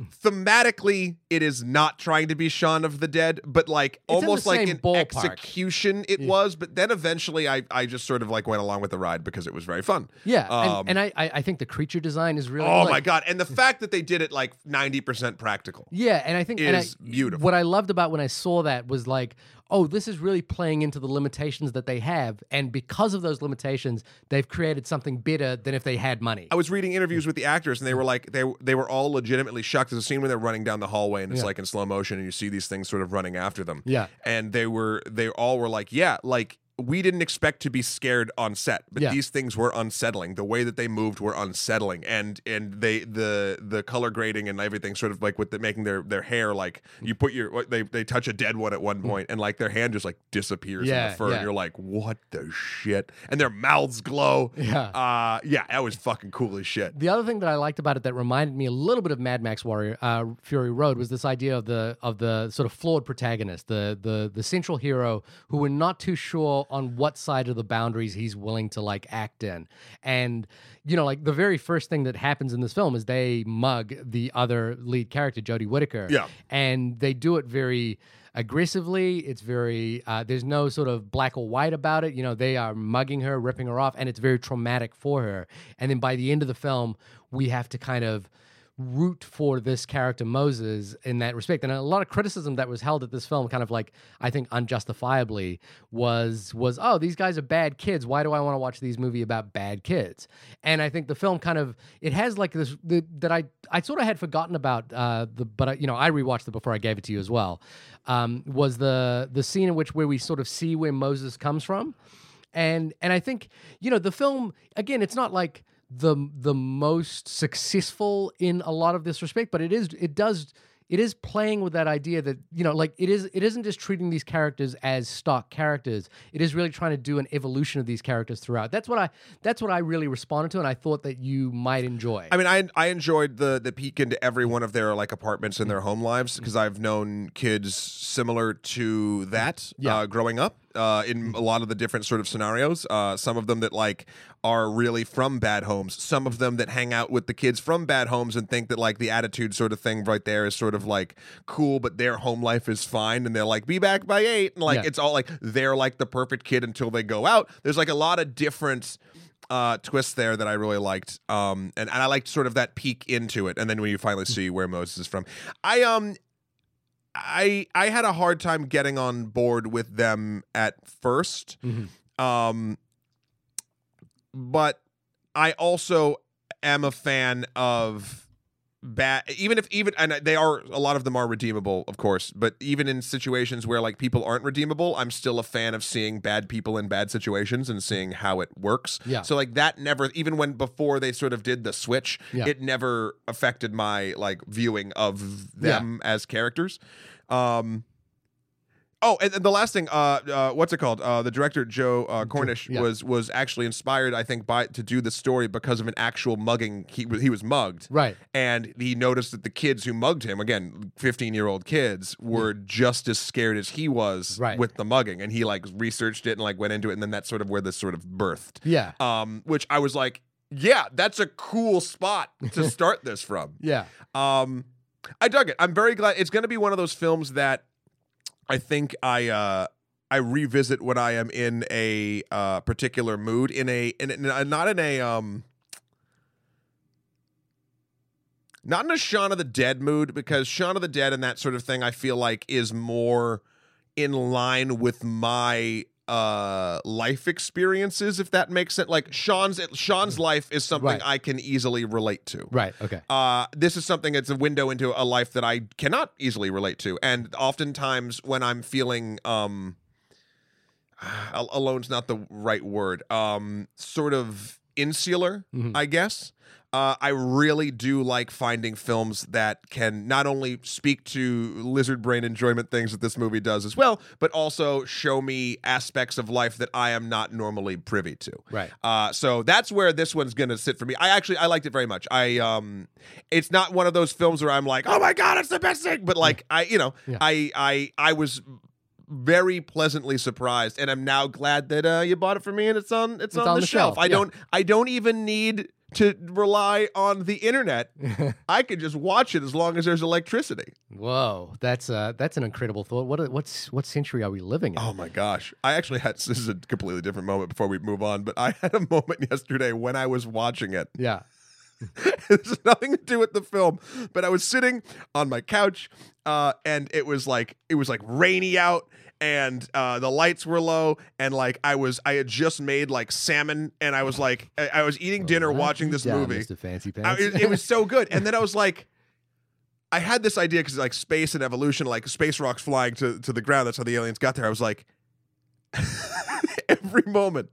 thematically it is not trying to be Shaun of the Dead but like the almost like an ballpark. execution it was but then eventually I I just sort of like went along with the ride because it was very fun yeah, um, and, and I I think the creature design is really oh like, my god and the fact that they did it like 90% practical Yeah, and I think and I- is beautiful. What I loved about when I saw that was like, oh, this is really playing into the limitations that they have, and because of those limitations, they've created something better than if they had money. I was reading interviews with the actors, and they were like, they they were all legitimately shocked. There's a scene where they're running down the hallway, and it's Yeah. like in slow motion, and you see these things sort of running after them. Yeah. and they were they all were like, yeah, like we didn't expect to be scared on set, but Yeah. these things were unsettling. The way that they moved were unsettling, and and they the the color grading and everything, sort of like with the, making their their hair like you put your they they touch a dead one at one point, and like their hand just like disappears in Mm. The fur, yeah. and you're like, what the shit? And their mouths glow. Yeah. Uh, yeah, that was fucking cool as shit. The other thing that I liked about it that reminded me a little bit of Mad Max Warrior uh, Fury Road was this idea of the of the sort of flawed protagonist, the the the central hero who we're not too sure on what side of the boundaries he's willing to like act in. And you know, like the very first thing that happens in this film is they mug the other lead character, Jodie Whittaker. Yeah. And they do it very aggressively. It's very uh, there's no sort of black or white about it. You know, they are mugging her, ripping her off, and it's very traumatic for her. And then by the end of the film, we have to kind of root for this character Moses in that respect. And a lot of criticism that was held at this film, kind of like I think unjustifiably, was was oh these guys are bad kids. Why do I want to watch these movie about bad kids? And I think the film kind of it has like this the, that I I sort of had forgotten about uh, the but I, you know I rewatched it before I gave it to you as well. Um, was the the scene in which where we sort of see where Moses comes from. And and I think you know the film again. It's not like the the most successful in a lot of this respect, but it is it does it is playing with that idea that you know like it is it isn't just treating these characters as stock characters. It is really trying to do an evolution of these characters throughout. That's what i that's what i really responded to and i thought that you might enjoy. I mean, I I enjoyed the the peek into every one of their like apartments and their home lives because I've known kids similar to that Yeah. uh, growing up uh, in a lot of the different sort of scenarios. Uh, some of them that like are really from bad homes. Some of them that hang out with the kids from bad homes and think that like the attitude sort of thing right there is sort of like cool, but their home life is fine, and they're like be back by eight, and like Yeah. it's all like they're like the perfect kid until they go out. There's like a lot of different uh, twist there that I really liked, um, and, and I liked sort of that peek into it, and then when you finally see where Moses is from, I um, I I had a hard time getting on board with them at 1st Mhm. um, but I also am a fan of bad even if even and they are a lot of them are redeemable of course but even in situations where like people aren't redeemable i'm still a fan of seeing bad people in bad situations and seeing how it works Yeah. so like that never even when before they sort of did the switch Yeah. it never affected my like viewing of them as characters um Oh, and, and the last thing, uh, uh, what's it called? Uh, the director Joe uh, Cornish yeah. was was actually inspired, I think, by to do the story because of an actual mugging. He was he was mugged, right and he noticed that the kids who mugged him, again, fifteen year old kids, were just as scared as he was Right. with the mugging, and he like researched it and like went into it, and then that's sort of where this sort of birthed. yeah Um, which I was like, yeah, that's a cool spot to start this from. yeah Um, I dug it. I'm very glad. It's going to be one of those films that I think I uh I revisit when I am in a uh particular mood in a in, not in a um not in a Shaun of the Dead mood because Shaun of the Dead and that sort of thing I feel like is more in line with my uh life experiences if that makes sense like Sean's Sean's life is something Right. I can easily relate to right okay uh, this is something that's a window into a life that I cannot easily relate to. And oftentimes when I'm feeling um alone's not the right word. Um sort of insular, Mhm. I guess. Uh, I really do like finding films that can not only speak to lizard brain enjoyment things that this movie does as well, but also show me aspects of life that I am not normally privy to. right Uh, so that's where this one's gonna sit for me. I actually I liked it very much. I um, it's not one of those films where I'm like, oh my god, it's the best thing. But like I, you know, Yeah. I I I was very pleasantly surprised, and I'm now glad that uh, you bought it for me and it's on it's, on, the, shelf. I yeah. don't I don't even need to rely on the internet. I could just watch it as long as there's electricity. whoa that's uh that's an incredible thought what what's what century are we living in Oh my gosh. I actually had this is a completely different moment before we move on, but I had a moment yesterday when I was watching it. yeah it has nothing to do with the film, but I was sitting on my couch, uh, and it was like it was like rainy out, and uh, the lights were low, and like I was I had just made like salmon, and I was like I, I was eating dinner, watching this down, movie. Mr. Fancy I- it, it was so good, and then I was like. I had this idea because like space and evolution, like space rocks flying to, to the ground. That's how the aliens got there. I was like, every moment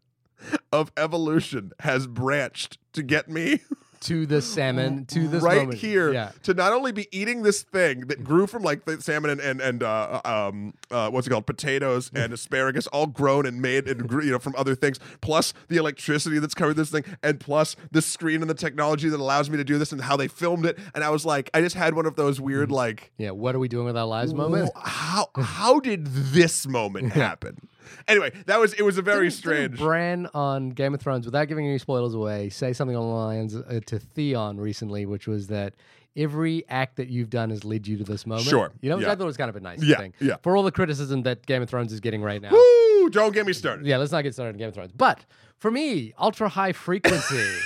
of evolution has branched to get me to the salmon to this right moment. here Yeah. to not only be eating this thing that grew from like the salmon and and, and uh, um uh, what's it called potatoes and asparagus all grown and made and you know from other things plus the electricity that's covered this thing and plus the screen and the technology that allows me to do this and how they filmed it and I was like I just had one of those weird Mm-hmm. like Yeah. What are we doing with our lives? Moment. How how did this moment happen Anyway, that was it was a very Didn't- didn't strange. Bran on Game of Thrones, without giving any spoilers away, say something along the lines uh, to Theon recently, which was that every act that you've done has led you to this moment. Sure, You know, which yeah. I thought was kind of a nice Yeah, thing. yeah. For all the criticism that Game of Thrones is getting right now. Woo! Don't get me started. Yeah, let's not get started on Game of Thrones. But for me, ultra high frequency.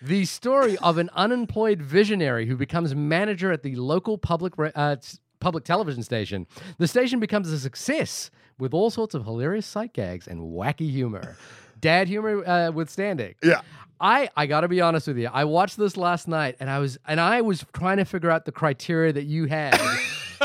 The story of an unemployed visionary who becomes manager at the local public uh, public television station. The station becomes a success with all sorts of hilarious sight gags and wacky humor. Dad humor uh, withstanding. Yeah. I I got to be honest with you. I watched this last night and I was and I was trying to figure out the criteria that you had.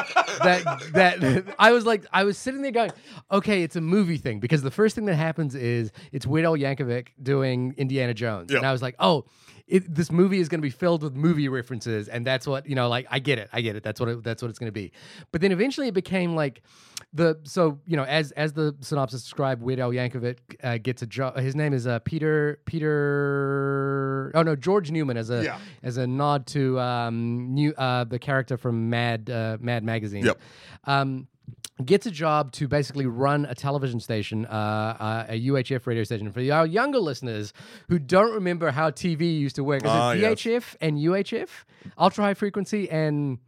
that that I was like I was sitting there going, okay, it's a movie thing because the first thing that happens is it's Weird Al Yankovic doing Indiana Jones, Yeah. and I was like, oh. It, this movie is going to be filled with movie references, and that's what you know. Like, I get it, I get it. That's what it, that's what it's going to be. But then eventually, it became like the so you know as as the synopsis described, Weird Al Yankovic uh, gets a job. His name is uh, Peter Peter. Oh no, George Newman as a Yeah. as a nod to um new uh the character from Mad uh, Mad magazine. Yep. Um, gets a job to basically run a television station, uh, uh, a UHF radio station. For our younger listeners who don't remember how TV used to work, is Ah, it yes. VHF and UHF, ultra high frequency and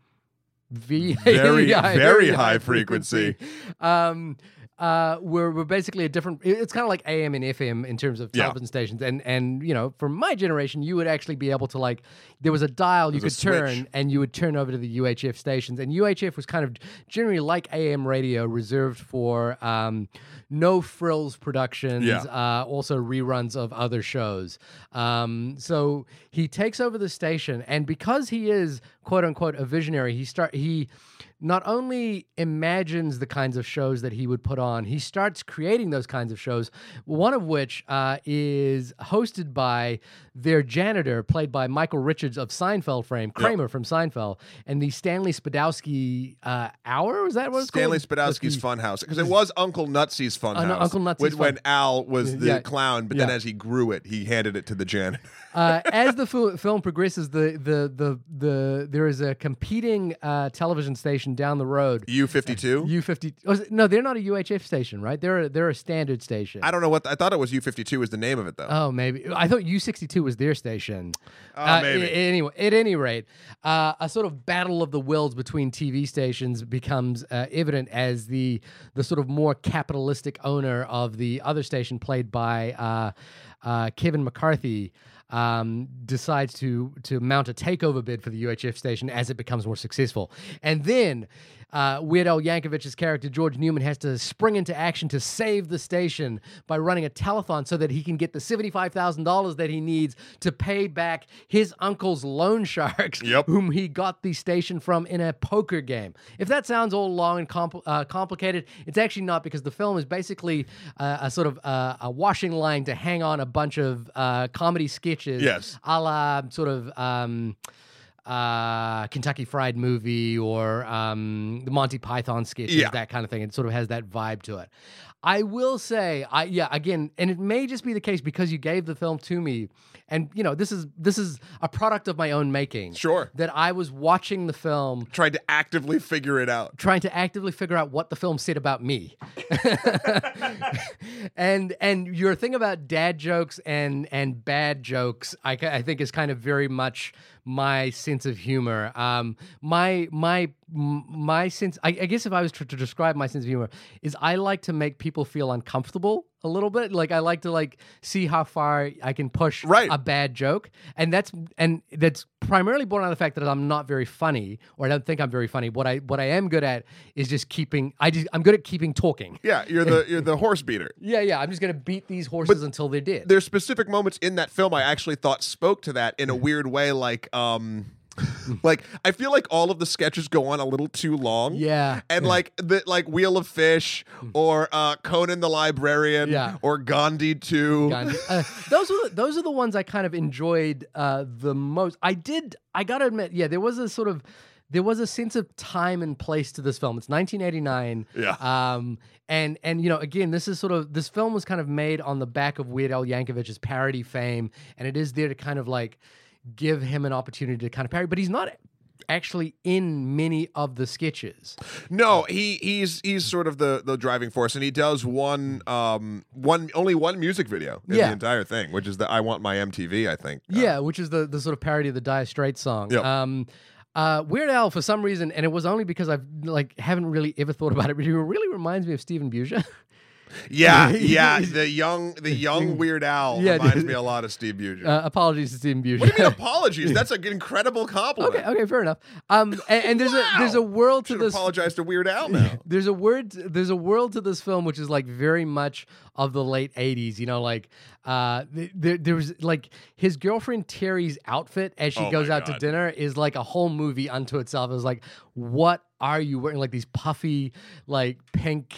V Very, very high frequency. Um, uh, we're, we're basically a different. It's kind of like AM and FM in terms of Yeah. television stations, and and you know, from my generation, you would actually be able to like, there was a dial you could There's turn, and you would turn over to the UHF stations, and UHF was kind of generally like AM radio, reserved for um, no frills productions, Yeah. uh, also reruns of other shows. Um, so he takes over the station, and because he is quote unquote a visionary, he start he not only imagines the kinds of shows that he would put on, he starts creating those kinds of shows. One of which uh, is hosted by their janitor, played by Michael Richards of Seinfeld fame, Kramer from Seinfeld, and the Stanley Spadowski uh, Hour. Was that what it's Stanley called? Spadowski's Funhouse because it was Uncle Nutsy's Funhouse. Uh, no, Uncle Nutsy's when, Fun- when Al was the Yeah. clown, but then as he grew it, he handed it to the janitor. uh, as the fil- film progresses, the, the the the there is a competing uh, television station down the road. U fifty two. U fifty. No, they're not a UHF station, right? They're a, they're a standard station. I don't know what I thought it was. U fifty two was the name of it though. Oh, maybe I thought U sixty two was their station. Oh, Uh, maybe. anyway, at any rate, uh, a sort of battle of the wills between TV stations becomes uh, evident as the the sort of more capitalistic owner of the other station, played by uh, uh, Kevin McCarthy. Um, decides to to mount a takeover bid for the UHF station as it becomes more successful, and then uh, Weird Al Yankovic's character George Newman has to spring into action to save the station by running a telethon so that he can get the seventy-five thousand dollars that he needs to pay back his uncle's loan sharks, Yep. whom he got the station from in a poker game. If that sounds all long and compl- uh, complicated, it's actually not because the film is basically uh, a sort of uh, a washing line to hang on a bunch of uh, comedy sketches, Yes. a la sort of. Um, uh, Kentucky Fried Movie or um, the Monty Python sketches, Yeah. that kind of thing. It sort of has that vibe to it. I will say, I yeah, again, and it may just be the case because you gave the film to me, and you know this is this is a product of my own making. Sure. that I was watching the film trying to actively figure it out. trying to actively figure out what the film said about me. and and your thing about dad jokes and and bad jokes, I, I think is kind of very much my sense of humor. Um, my my my sense, I, I guess, if I was to, to describe my sense of humor, is I like to make people feel uncomfortable a little bit. Like I like to like see how far I can push Right. a bad joke, and that's and that's primarily born out of the fact that I'm not very funny, or I don't think I'm very funny. What I what I am good at is just keeping. I just I'm good at keeping talking. Yeah, you're the you're the horse beater. Yeah, yeah. I'm just gonna beat these horses until they're dead. There's specific moments in that film I actually thought spoke to that in a weird way, like um like I feel like all of the sketches go on a little too long. Yeah. And like the like Wheel of Fish or uh Conan the Librarian Yeah. or Gandhi 2. Gandhi. Uh, those are the, those are the ones I kind of enjoyed uh, the most. I did. I gotta admit, yeah, there was a sort of there was a sense of time and place to this film. It's 1989. Yeah. Um. And and you know, again, this is sort of this film was kind of made on the back of Weird Al Yankovic's parody fame, and it is there to kind of like give him an opportunity to kind of parody. But he's not actually in many of the sketches. No, he he's he's sort of the the driving force, and he does one um one only one music video in Yeah. the entire thing, which is the "I Want My MTV." I think. Uh, Yeah, which is the the sort of parody of the Dire Straits song. Yep. Um, uh, Weird Al, for some reason, and it was only because I've like haven't really ever thought about it, but he really reminds me of Stephen Buja. yeah, yeah. The young the young Weird Al Yeah, reminds dude. me a lot of Steve Buja. uh, apologies to Steve Buja. what do you mean apologies? That's an incredible compliment. okay, okay, fair enough. Um, and, and there's a there's a world to Should this. apologize to Weird Al now. There's a word. There's a world to this film which is like very much of the late '80s. You know, like uh, there, there was like his girlfriend Terry's outfit as she Oh goes out to dinner is like a whole movie unto itself. It was like, what are you wearing? Like these puffy, like pink.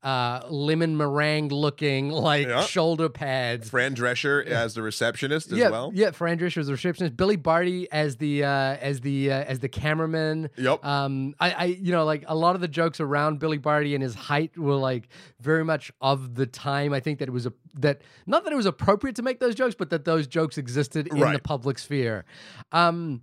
Uh, lemon meringue looking like Yeah. shoulder pads. Fran Drescher as the receptionist as yeah, well. yeah. Fran Drescher as the receptionist. Billy Barty as the uh, as the uh, as the cameraman. Yep. Um, I, I, you know, like a lot of the jokes around Billy Barty and his height were like very much of the time. I think that it was a that not that it was appropriate to make those jokes, but that those jokes existed in the public sphere. Um,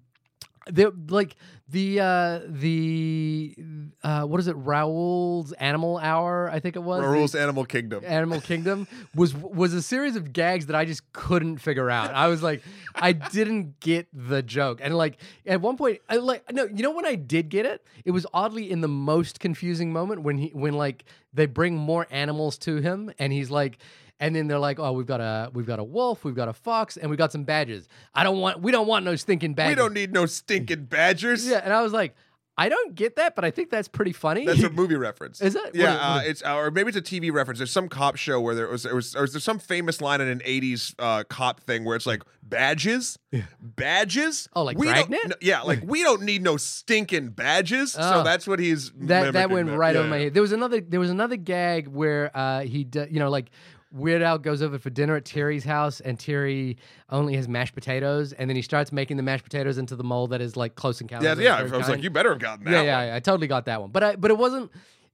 they like the uh the uh what is it Raoul's Animal Hour I think it was The- Animal Kingdom. Animal Kingdom was was a series of gags that I just couldn't figure out. I was like, I didn't get the joke, and like at one point, I like no, you know when I did get it, it was oddly in the most confusing moment when he when like they bring more animals to him, and he's like. And then they're like, "Oh, we've got a we've got a wolf, we've got a fox, and we got some badgers. I don't want we don't want no stinking badgers. We don't need no stinking badgers. Yeah, and I was like, I don't get that, but I think that's pretty funny. That's a movie reference. Is it? Yeah, What- uh, what- it's uh, or maybe it's a TV reference. There's some cop show where there was there was, or was there some famous line in an '80s uh, cop thing where it's like badges, badges. Oh, like we don't- Dragnet? no, yeah, like we don't need no stinking badges. so Oh. that's what he's that that went there. right Yeah, over my head. There was another there was another gag where uh, he d- you know like Weird Al goes over for dinner at Terry's house and Terry only has mashed potatoes and then he starts making the mashed potatoes into the mold that is like close encounters. Yeah, yeah. I was like, you better have gotten that. yeah, yeah, yeah, I totally got that one, but I but it wasn't.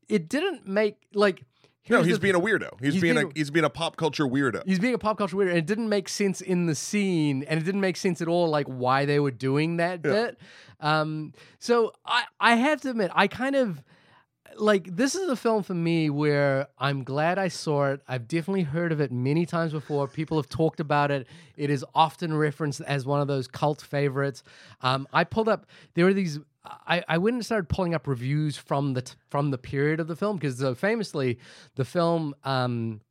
It didn't make like. No, he's the- being a weirdo. He's, he's being, being a a- he's being a pop culture weirdo. He's being a pop culture weirdo, and it didn't make sense in the scene, and it didn't make sense at all, like why they were doing that Yeah. bit. Um, so I, I have to admit, I kind of like this is a film for me where I'm glad I saw it. I've definitely heard of it many times before. People have talked about it. It is often referenced as one of those cult favorites. Um, I pulled up. There were these. I, I went and started pulling up reviews from the t- from the period of the film because uh, famously the film. Um,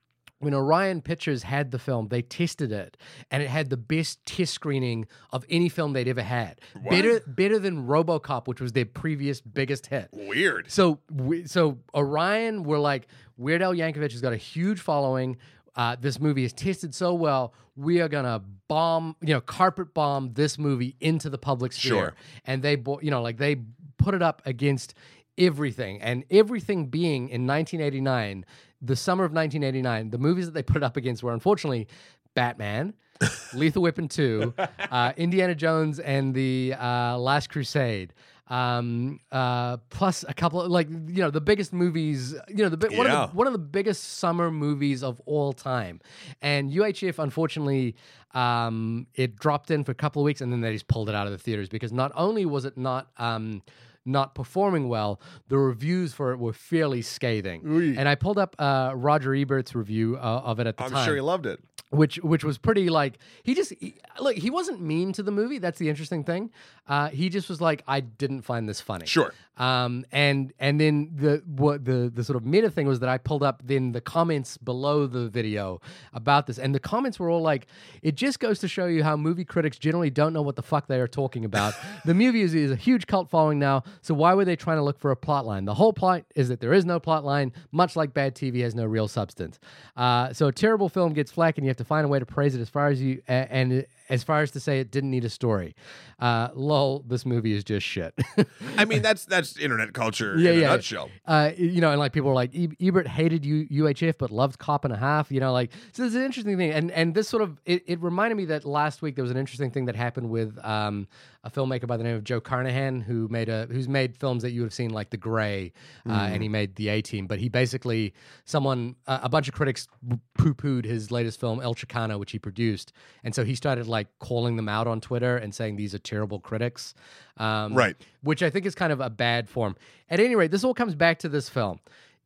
when Orion Pictures had the film, they tested it, and it had the best test screening of any film they'd ever had. Better, better than RoboCop, which was their previous biggest hit. Weird. So, we, so Orion were like, Weird Al Yankovic has got a huge following. Uh, this movie is tested so well, we are gonna bomb, you know, carpet bomb this movie into the public sphere. Sure. And they, bo- you know, like they put it up against everything, and everything being in 1989, the summer of 1989, the movies that they put it up against were unfortunately Batman. Lethal Weapon 2, uh, Indiana Jones and the uh, Last Crusade, um, uh, plus a couple of like you know the biggest movies, you know the bi- one Yeah. of the one of the biggest summer movies of all time, and UHF unfortunately um, it dropped in for a couple of weeks and then they just pulled it out of the theaters because not only was it not um, not performing well, the reviews for it were fairly scathing. Ooh. And I pulled up uh, Roger Ebert's review uh, of it at the time. I'm sure he loved it. Which which was pretty like he just he, look he wasn't mean to the movie that's the interesting thing uh, he just was like i didn't find this funny Sure. um, and and then the what the the sort of meta thing was that I pulled up then the comments below the video about this, and the comments were all like, "It just goes to show you how movie critics generally don't know what the fuck they are talking about. the movie is, is a huge cult following now, so why were they trying to look for a plot line? The whole plot is that there is no plot line, much like bad TV has no real substance. Uh, so a terrible film gets flack, and you have to find a way to praise it as far as you and." As far as to say it didn't need a story, uh, lol, this movie is just shit. I mean, that's that's internet culture Yeah, in a yeah. nutshell. uh, you know, and like people were like, "E- Ebert hated U- UHF but loved Cop and a Half. You know, like so. It's an interesting thing, and and this sort of it, it reminded me that last week there was an interesting thing that happened with um, a filmmaker by the name of Joe Carnahan who made a who's made films that you would have seen like The Grey, uh, and he made The A Team. But he basically someone uh, a bunch of critics poo pooed his latest film El Chicano, which he produced, and so he started like like calling them out on Twitter and saying these are terrible critics. Um, Right. Which I think is kind of a bad form. At any rate, this all comes back to this film.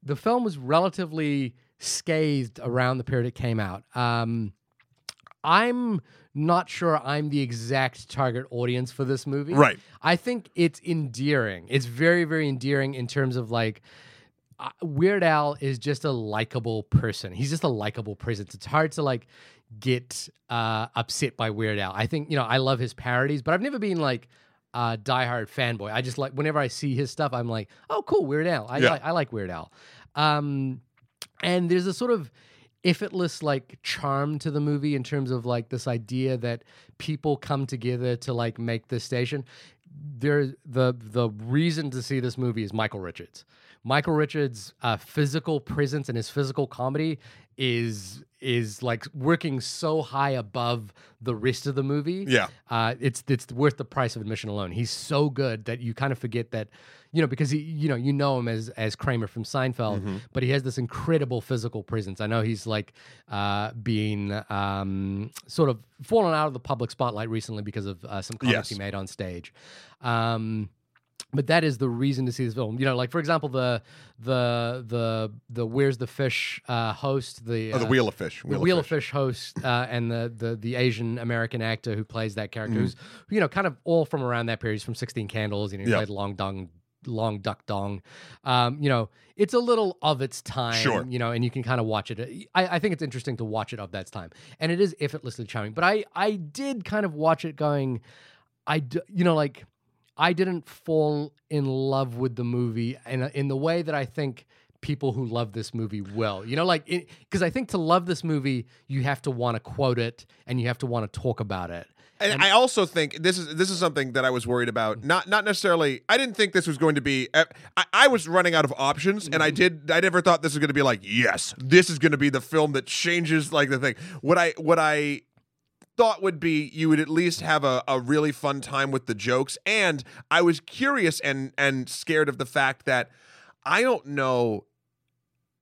The film was relatively scathed around the period it came out. Um, I'm not sure I'm the exact target audience for this movie. Right. I think it's endearing. It's very, very endearing in terms of like, uh, Weird Al is just a likable person. He's just a likable presence. It's hard to like get uh, upset by Weird Al. I think you know I love his parodies, but I've never been like a diehard fanboy. I just like whenever I see his stuff, I'm like, oh, cool, Weird Al. I Yeah. like I like Weird Al. Um, and there's a sort of effortless like charm to the movie in terms of like this idea that people come together to like make this station there the the reason to see this movie is Michael Richards. Michael Richards' uh, physical presence and his physical comedy is is like working so high above the rest of the movie. Yeah. uh, it's it's worth the price of admission alone. He's so good that you kind of forget that, you know, because he you know you know him as as Kramer from Seinfeld, Mm-hmm. but he has this incredible physical presence. I know he's like uh, being um, sort of fallen out of the public spotlight recently because of uh, some comments he made on stage. Um, but that is the reason to see this film. You know, like for example, the the the the Where's the Fish uh, host, the Oh, the uh, Wheel of Fish. the Wheel of Fish host uh, and the, the the Asian American actor who plays that character, who's you know kind of all from around that period. He's from Sixteen Candles, you know, he Yeah. played Long Dong, Long Duck Dong. Um, you know, it's a little of its time, Sure. You know, and you can kind of watch it. I, I think it's interesting to watch it of that time, and it is effortlessly charming. But I I did kind of watch it going, I d- you know like. I didn't fall in love with the movie in, in the way that I think people who love this movie will. You know, like, because I think to love this movie, you have to want to quote it and you have to want to talk about it. And, I also think this is this is something that I was worried about. Mm. Not not necessarily. I didn't think this was going to be. I, I was running out of options, and I mm-hmm. did. I never thought this was going to be like, yes, this is going to be the film that changes like the thing. What I what I thought would be you would at least have a, a really fun time with the jokes, and I was curious and and scared of the fact that I don't know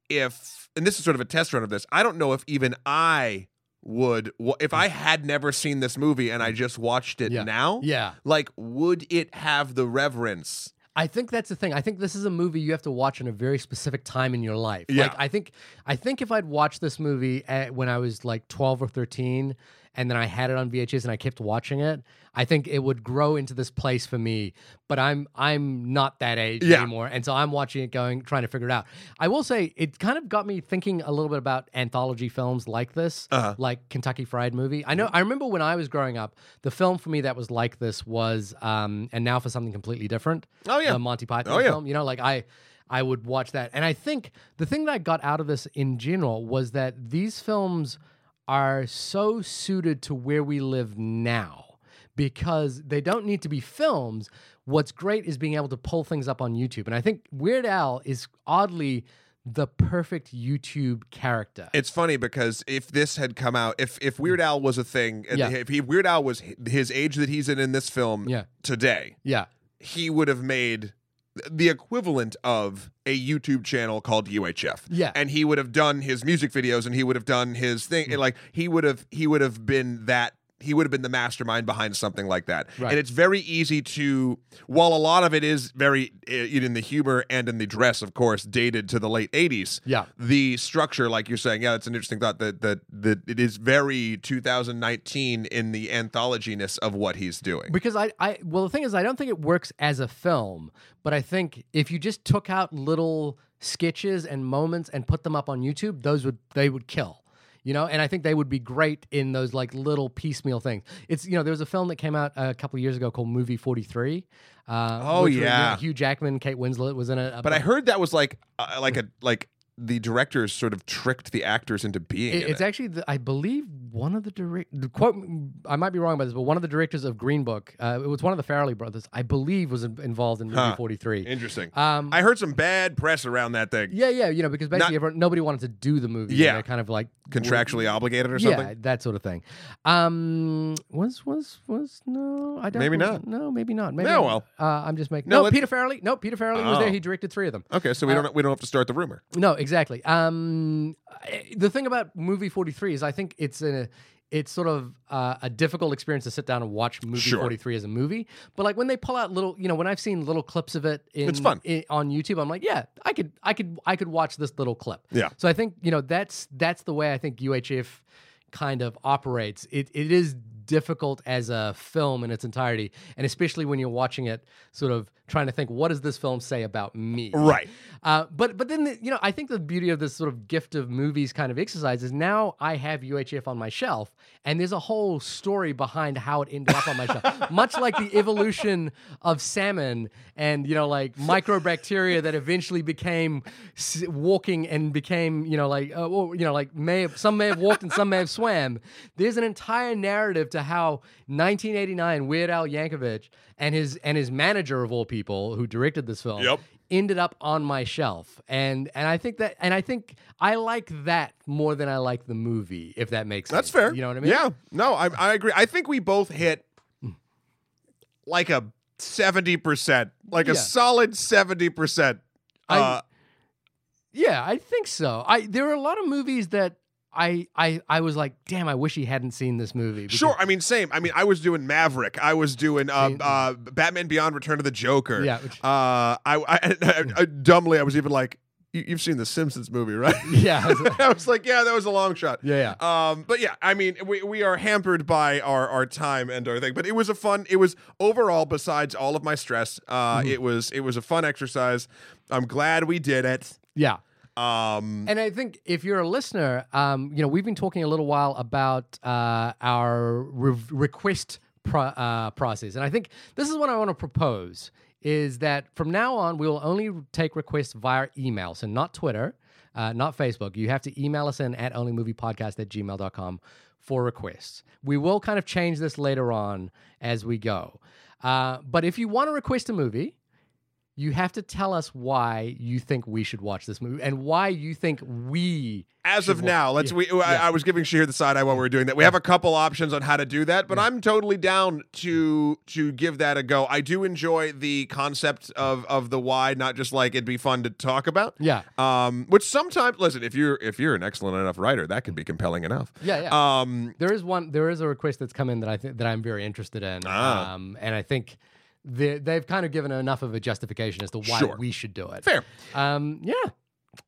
if, and this is sort of a test run of this. I don't know if even I would if I had never seen this movie and I just watched it Yeah. now. Yeah. Like, would it have the reverence? I think that's the thing. I think this is a movie you have to watch in a very specific time in your life. Yeah. Like I think I think if I'd watched this movie at, when I was like 12 or 13 and then I had it on VHS and I kept watching it, I think it would grow into this place for me. But I'm I'm not that age Yeah. anymore. And so I'm watching it going trying to figure it out. I will say it kind of got me thinking a little bit about anthology films like this, Uh-huh. like Kentucky Fried Movie. I know I remember when I was growing up, the film for me that was like this was um and now for something completely different Oh, yeah. the Monty Python Oh, yeah. film. You know, like I I would watch that. And I think the thing that I got out of this in general was that these films are so suited to where we live now because they don't need to be films. What's great is being able to pull things up on YouTube. And I think Weird Al is oddly the perfect YouTube character. It's funny because if this had come out, if if Weird Al was a thing, Yeah. if he Weird Al was his age that he's in in this film Yeah. today, yeah. he would have made the equivalent of a YouTube channel called UHF. Yeah. And he would have done his music videos and he would have done his thing Mm. and like he would have he would have been that he would have been the mastermind behind something like that. Right. And it's very easy to while a lot of it is very uh, in the humor and in the dress of course dated to the late 80s. Yeah. The structure like you're saying, yeah, it's an interesting thought that that that it is very 2019 in the anthologyness of what he's doing. Because I, I, well, the thing is, I don't think it works as a film, but I think if you just took out little sketches and moments and put them up on YouTube, those would they would kill. You know, and I think they would be great in those like little piecemeal things. It's you know, there was a film that came out a couple of years ago called Movie Forty Three. Uh, Oh, which was, you know, yeah. Hugh Jackman, Kate Winslet was in it. But I heard that was like uh, like a like the directors sort of tricked the actors into being. It- in it's it. actually, the, I believe, one of the direct quote. I might be wrong about this, but one of the directors of Green Book, uh, it was one of the Farrelly brothers, I believe, was in, involved in Movie Huh. Forty Three. interesting. Um, I heard some bad press around that thing. Yeah, yeah, you know, because basically Not- everyone, nobody wanted to do the movie. Yeah. they're kind of like Contractually obligated or something. yeah, that sort of thing. Um, was was was no, I don't. Maybe not. No, maybe not. Maybe not. well. uh, I'm just making. No, No, Peter Farrelly. No, Peter Farrelly was there. Oh. He directed three of them. Okay, so we don't we don't have to start the rumor. No, exactly. Um, the thing about movie 43 is I think it's a it's sort of uh, a difficult experience to sit down and watch movie Sure. 43 as a movie. But like when they pull out little, you know, when I've seen little clips of it in, It's fun. i- on YouTube, I'm like, yeah, I could, I could, I could watch this little clip. Yeah. So I think you know that's that's the way I think UHF kind of operates. It it is difficult as a film in its entirety, and especially when you're watching it, sort of trying to think, what does this film say about me? Right. Uh, but but then the, you know I think the beauty of this sort of gift of movies kind of exercise is now I have UHF on my shelf, and there's a whole story behind how it ended up on my shelf, much like the evolution of salmon and you know like microbacteria that eventually became s- walking and became you know like uh, well, you know like may have some may have walked and some may have swam. There's an entire narrative to how 1989 Weird Al Yankovic and his and his manager of all people who directed this film Yep. ended up on my shelf and and i think that and i think i like that more than i like the movie if that makes That's sense fair. you know what i mean Yeah. No, I, I agree. I think we both hit like a 70%, like a solid 70%. I- Uh, yeah i think so i there are a lot of movies that i i i was like damn i wish he hadn't seen this movie because- Sure. I mean, same. I mean, I was doing Maverick. I was doing uh, uh, Batman Beyond: Return of the Joker. Yeah, which- Uh, I, I, I, dumbly, I was even like, "You- "You've seen the Simpsons movie, right?" yeah I was like, "Yeah, that was a long shot." yeah yeah Um, but yeah, I mean, we, we are hampered by our, our time and our thing. But it was a fun. It was overall, besides all of my stress, uh, Mm-hmm. it was it was a fun exercise. I'm glad we did it. yeah Um, And I think if you're a listener, um, you know, we've been talking a little while about uh, our re- request pro- uh, process, and I think this is what I want to propose: is that from now on we will only take requests via email, so not Twitter, uh, not Facebook. You have to email us in at onlymoviepodcast at gmail.com for requests. We will kind of change this later on as we go. Uh, but if you want to request a movie, you have to tell us why you think we should watch this movie and why you think we as of watch- now, let's. Yeah, We, I, I was giving Shahir the side eye while we were doing that. We have a couple options on how to do that, but I'm totally down to to give that a go. I do enjoy the concept of of the why, not just like it'd be fun to talk about. Yeah. Um, which sometimes, listen, if you're if you're an excellent enough writer, that can be compelling enough. Yeah, yeah. Um, There is one. There is a request that's come in that I think that I'm very interested in, Ah. um, and I think they've kind of given enough of a justification as to why Sure. we should do it. fair. Um, yeah.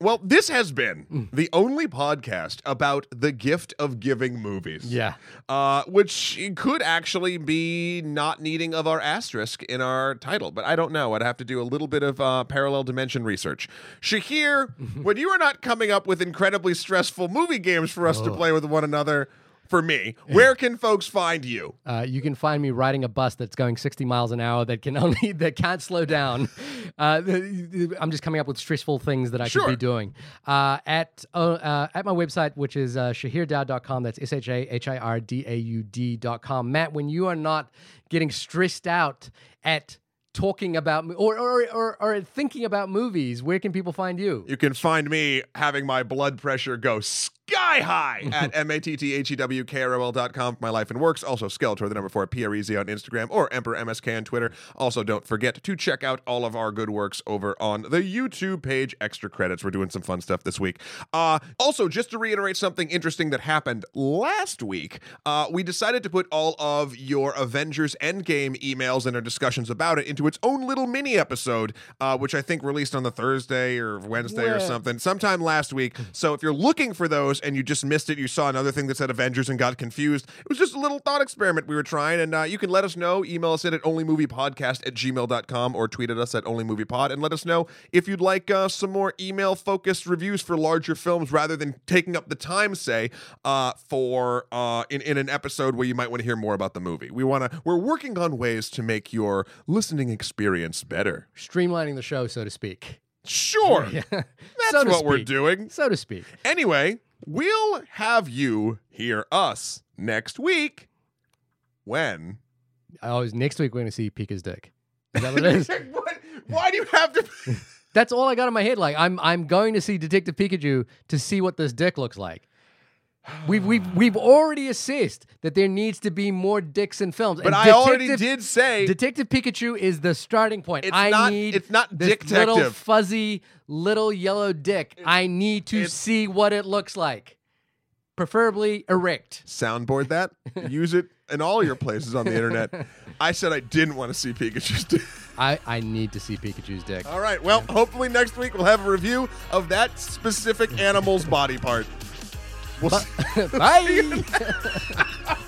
Well, this has Mm. been the only podcast about the gift of giving movies. Yeah. Uh, which could actually be not needing of our asterisk in our title, but I don't know. I'd have to do a little bit of uh, parallel dimension research. Shahir, when you are not coming up with incredibly stressful movie games for us to play with one another, for me, where can folks find you? Uh, you can find me riding a bus that's going 60 miles an hour that can only that can't slow down. Uh, I'm just coming up with stressful things that I Sure. could be doing uh, at uh, uh, at my website, which is uh, shahirdaud.com. That's s h a h i r d a u d.com. Matt, when you are not getting stressed out at talking about or or, or or thinking about movies, where can people find you? You can find me having my blood pressure go sky high at M-A-T-T-H-E-W-K-R-O-L dot com for my life and works. Also, Skeletor, the number four, P-R-E-Z on Instagram or Emperor MSK on Twitter. Also, don't forget to check out all of our good works over on the YouTube page. Extra credits. We're doing some fun stuff this week. Uh, also, just to reiterate something interesting that happened last week, uh, we decided to put all of your Avengers Endgame emails and our discussions about it into its own little mini episode, uh, which I think released on the Thursday or Wednesday or something, sometime last week. So if you're looking for those and you just missed it, you saw another thing that said Avengers and got confused, it was just a little thought experiment we were trying. And uh, you can let us know. Email us in at onlymoviepodcast at gmail.com or tweet at us at onlymoviepod and let us know if you'd like uh, some more email focused reviews for larger films rather than taking up the time, say, uh, for uh, in, in an episode where you might want to hear more about the movie. We want to, we're working on ways to make your listening experience better. Streamlining the show, so to speak. Sure. That's So what we're doing. So to speak. Anyway, we'll have you hear us next week when. Oh, is next week we're going to see Pika's dick. Is that what it is? what? Why do you have to? That's all I got in my head. Like I'm I'm going to see Detective Pikachu to see what this dick looks like. We've we've we've already assessed that there needs to be more dicks in films. But I already did say Detective Pikachu is the starting point. It's I not- need it's not this little fuzzy little yellow dick. I need to see what it looks like. preferably erect. Soundboard that. Use it in all your places on the internet. I said I didn't want to see Pikachu's dick. I, I need to see Pikachu's dick. All right. Well, hopefully next week we'll have a review of that specific animal's body part. バイ。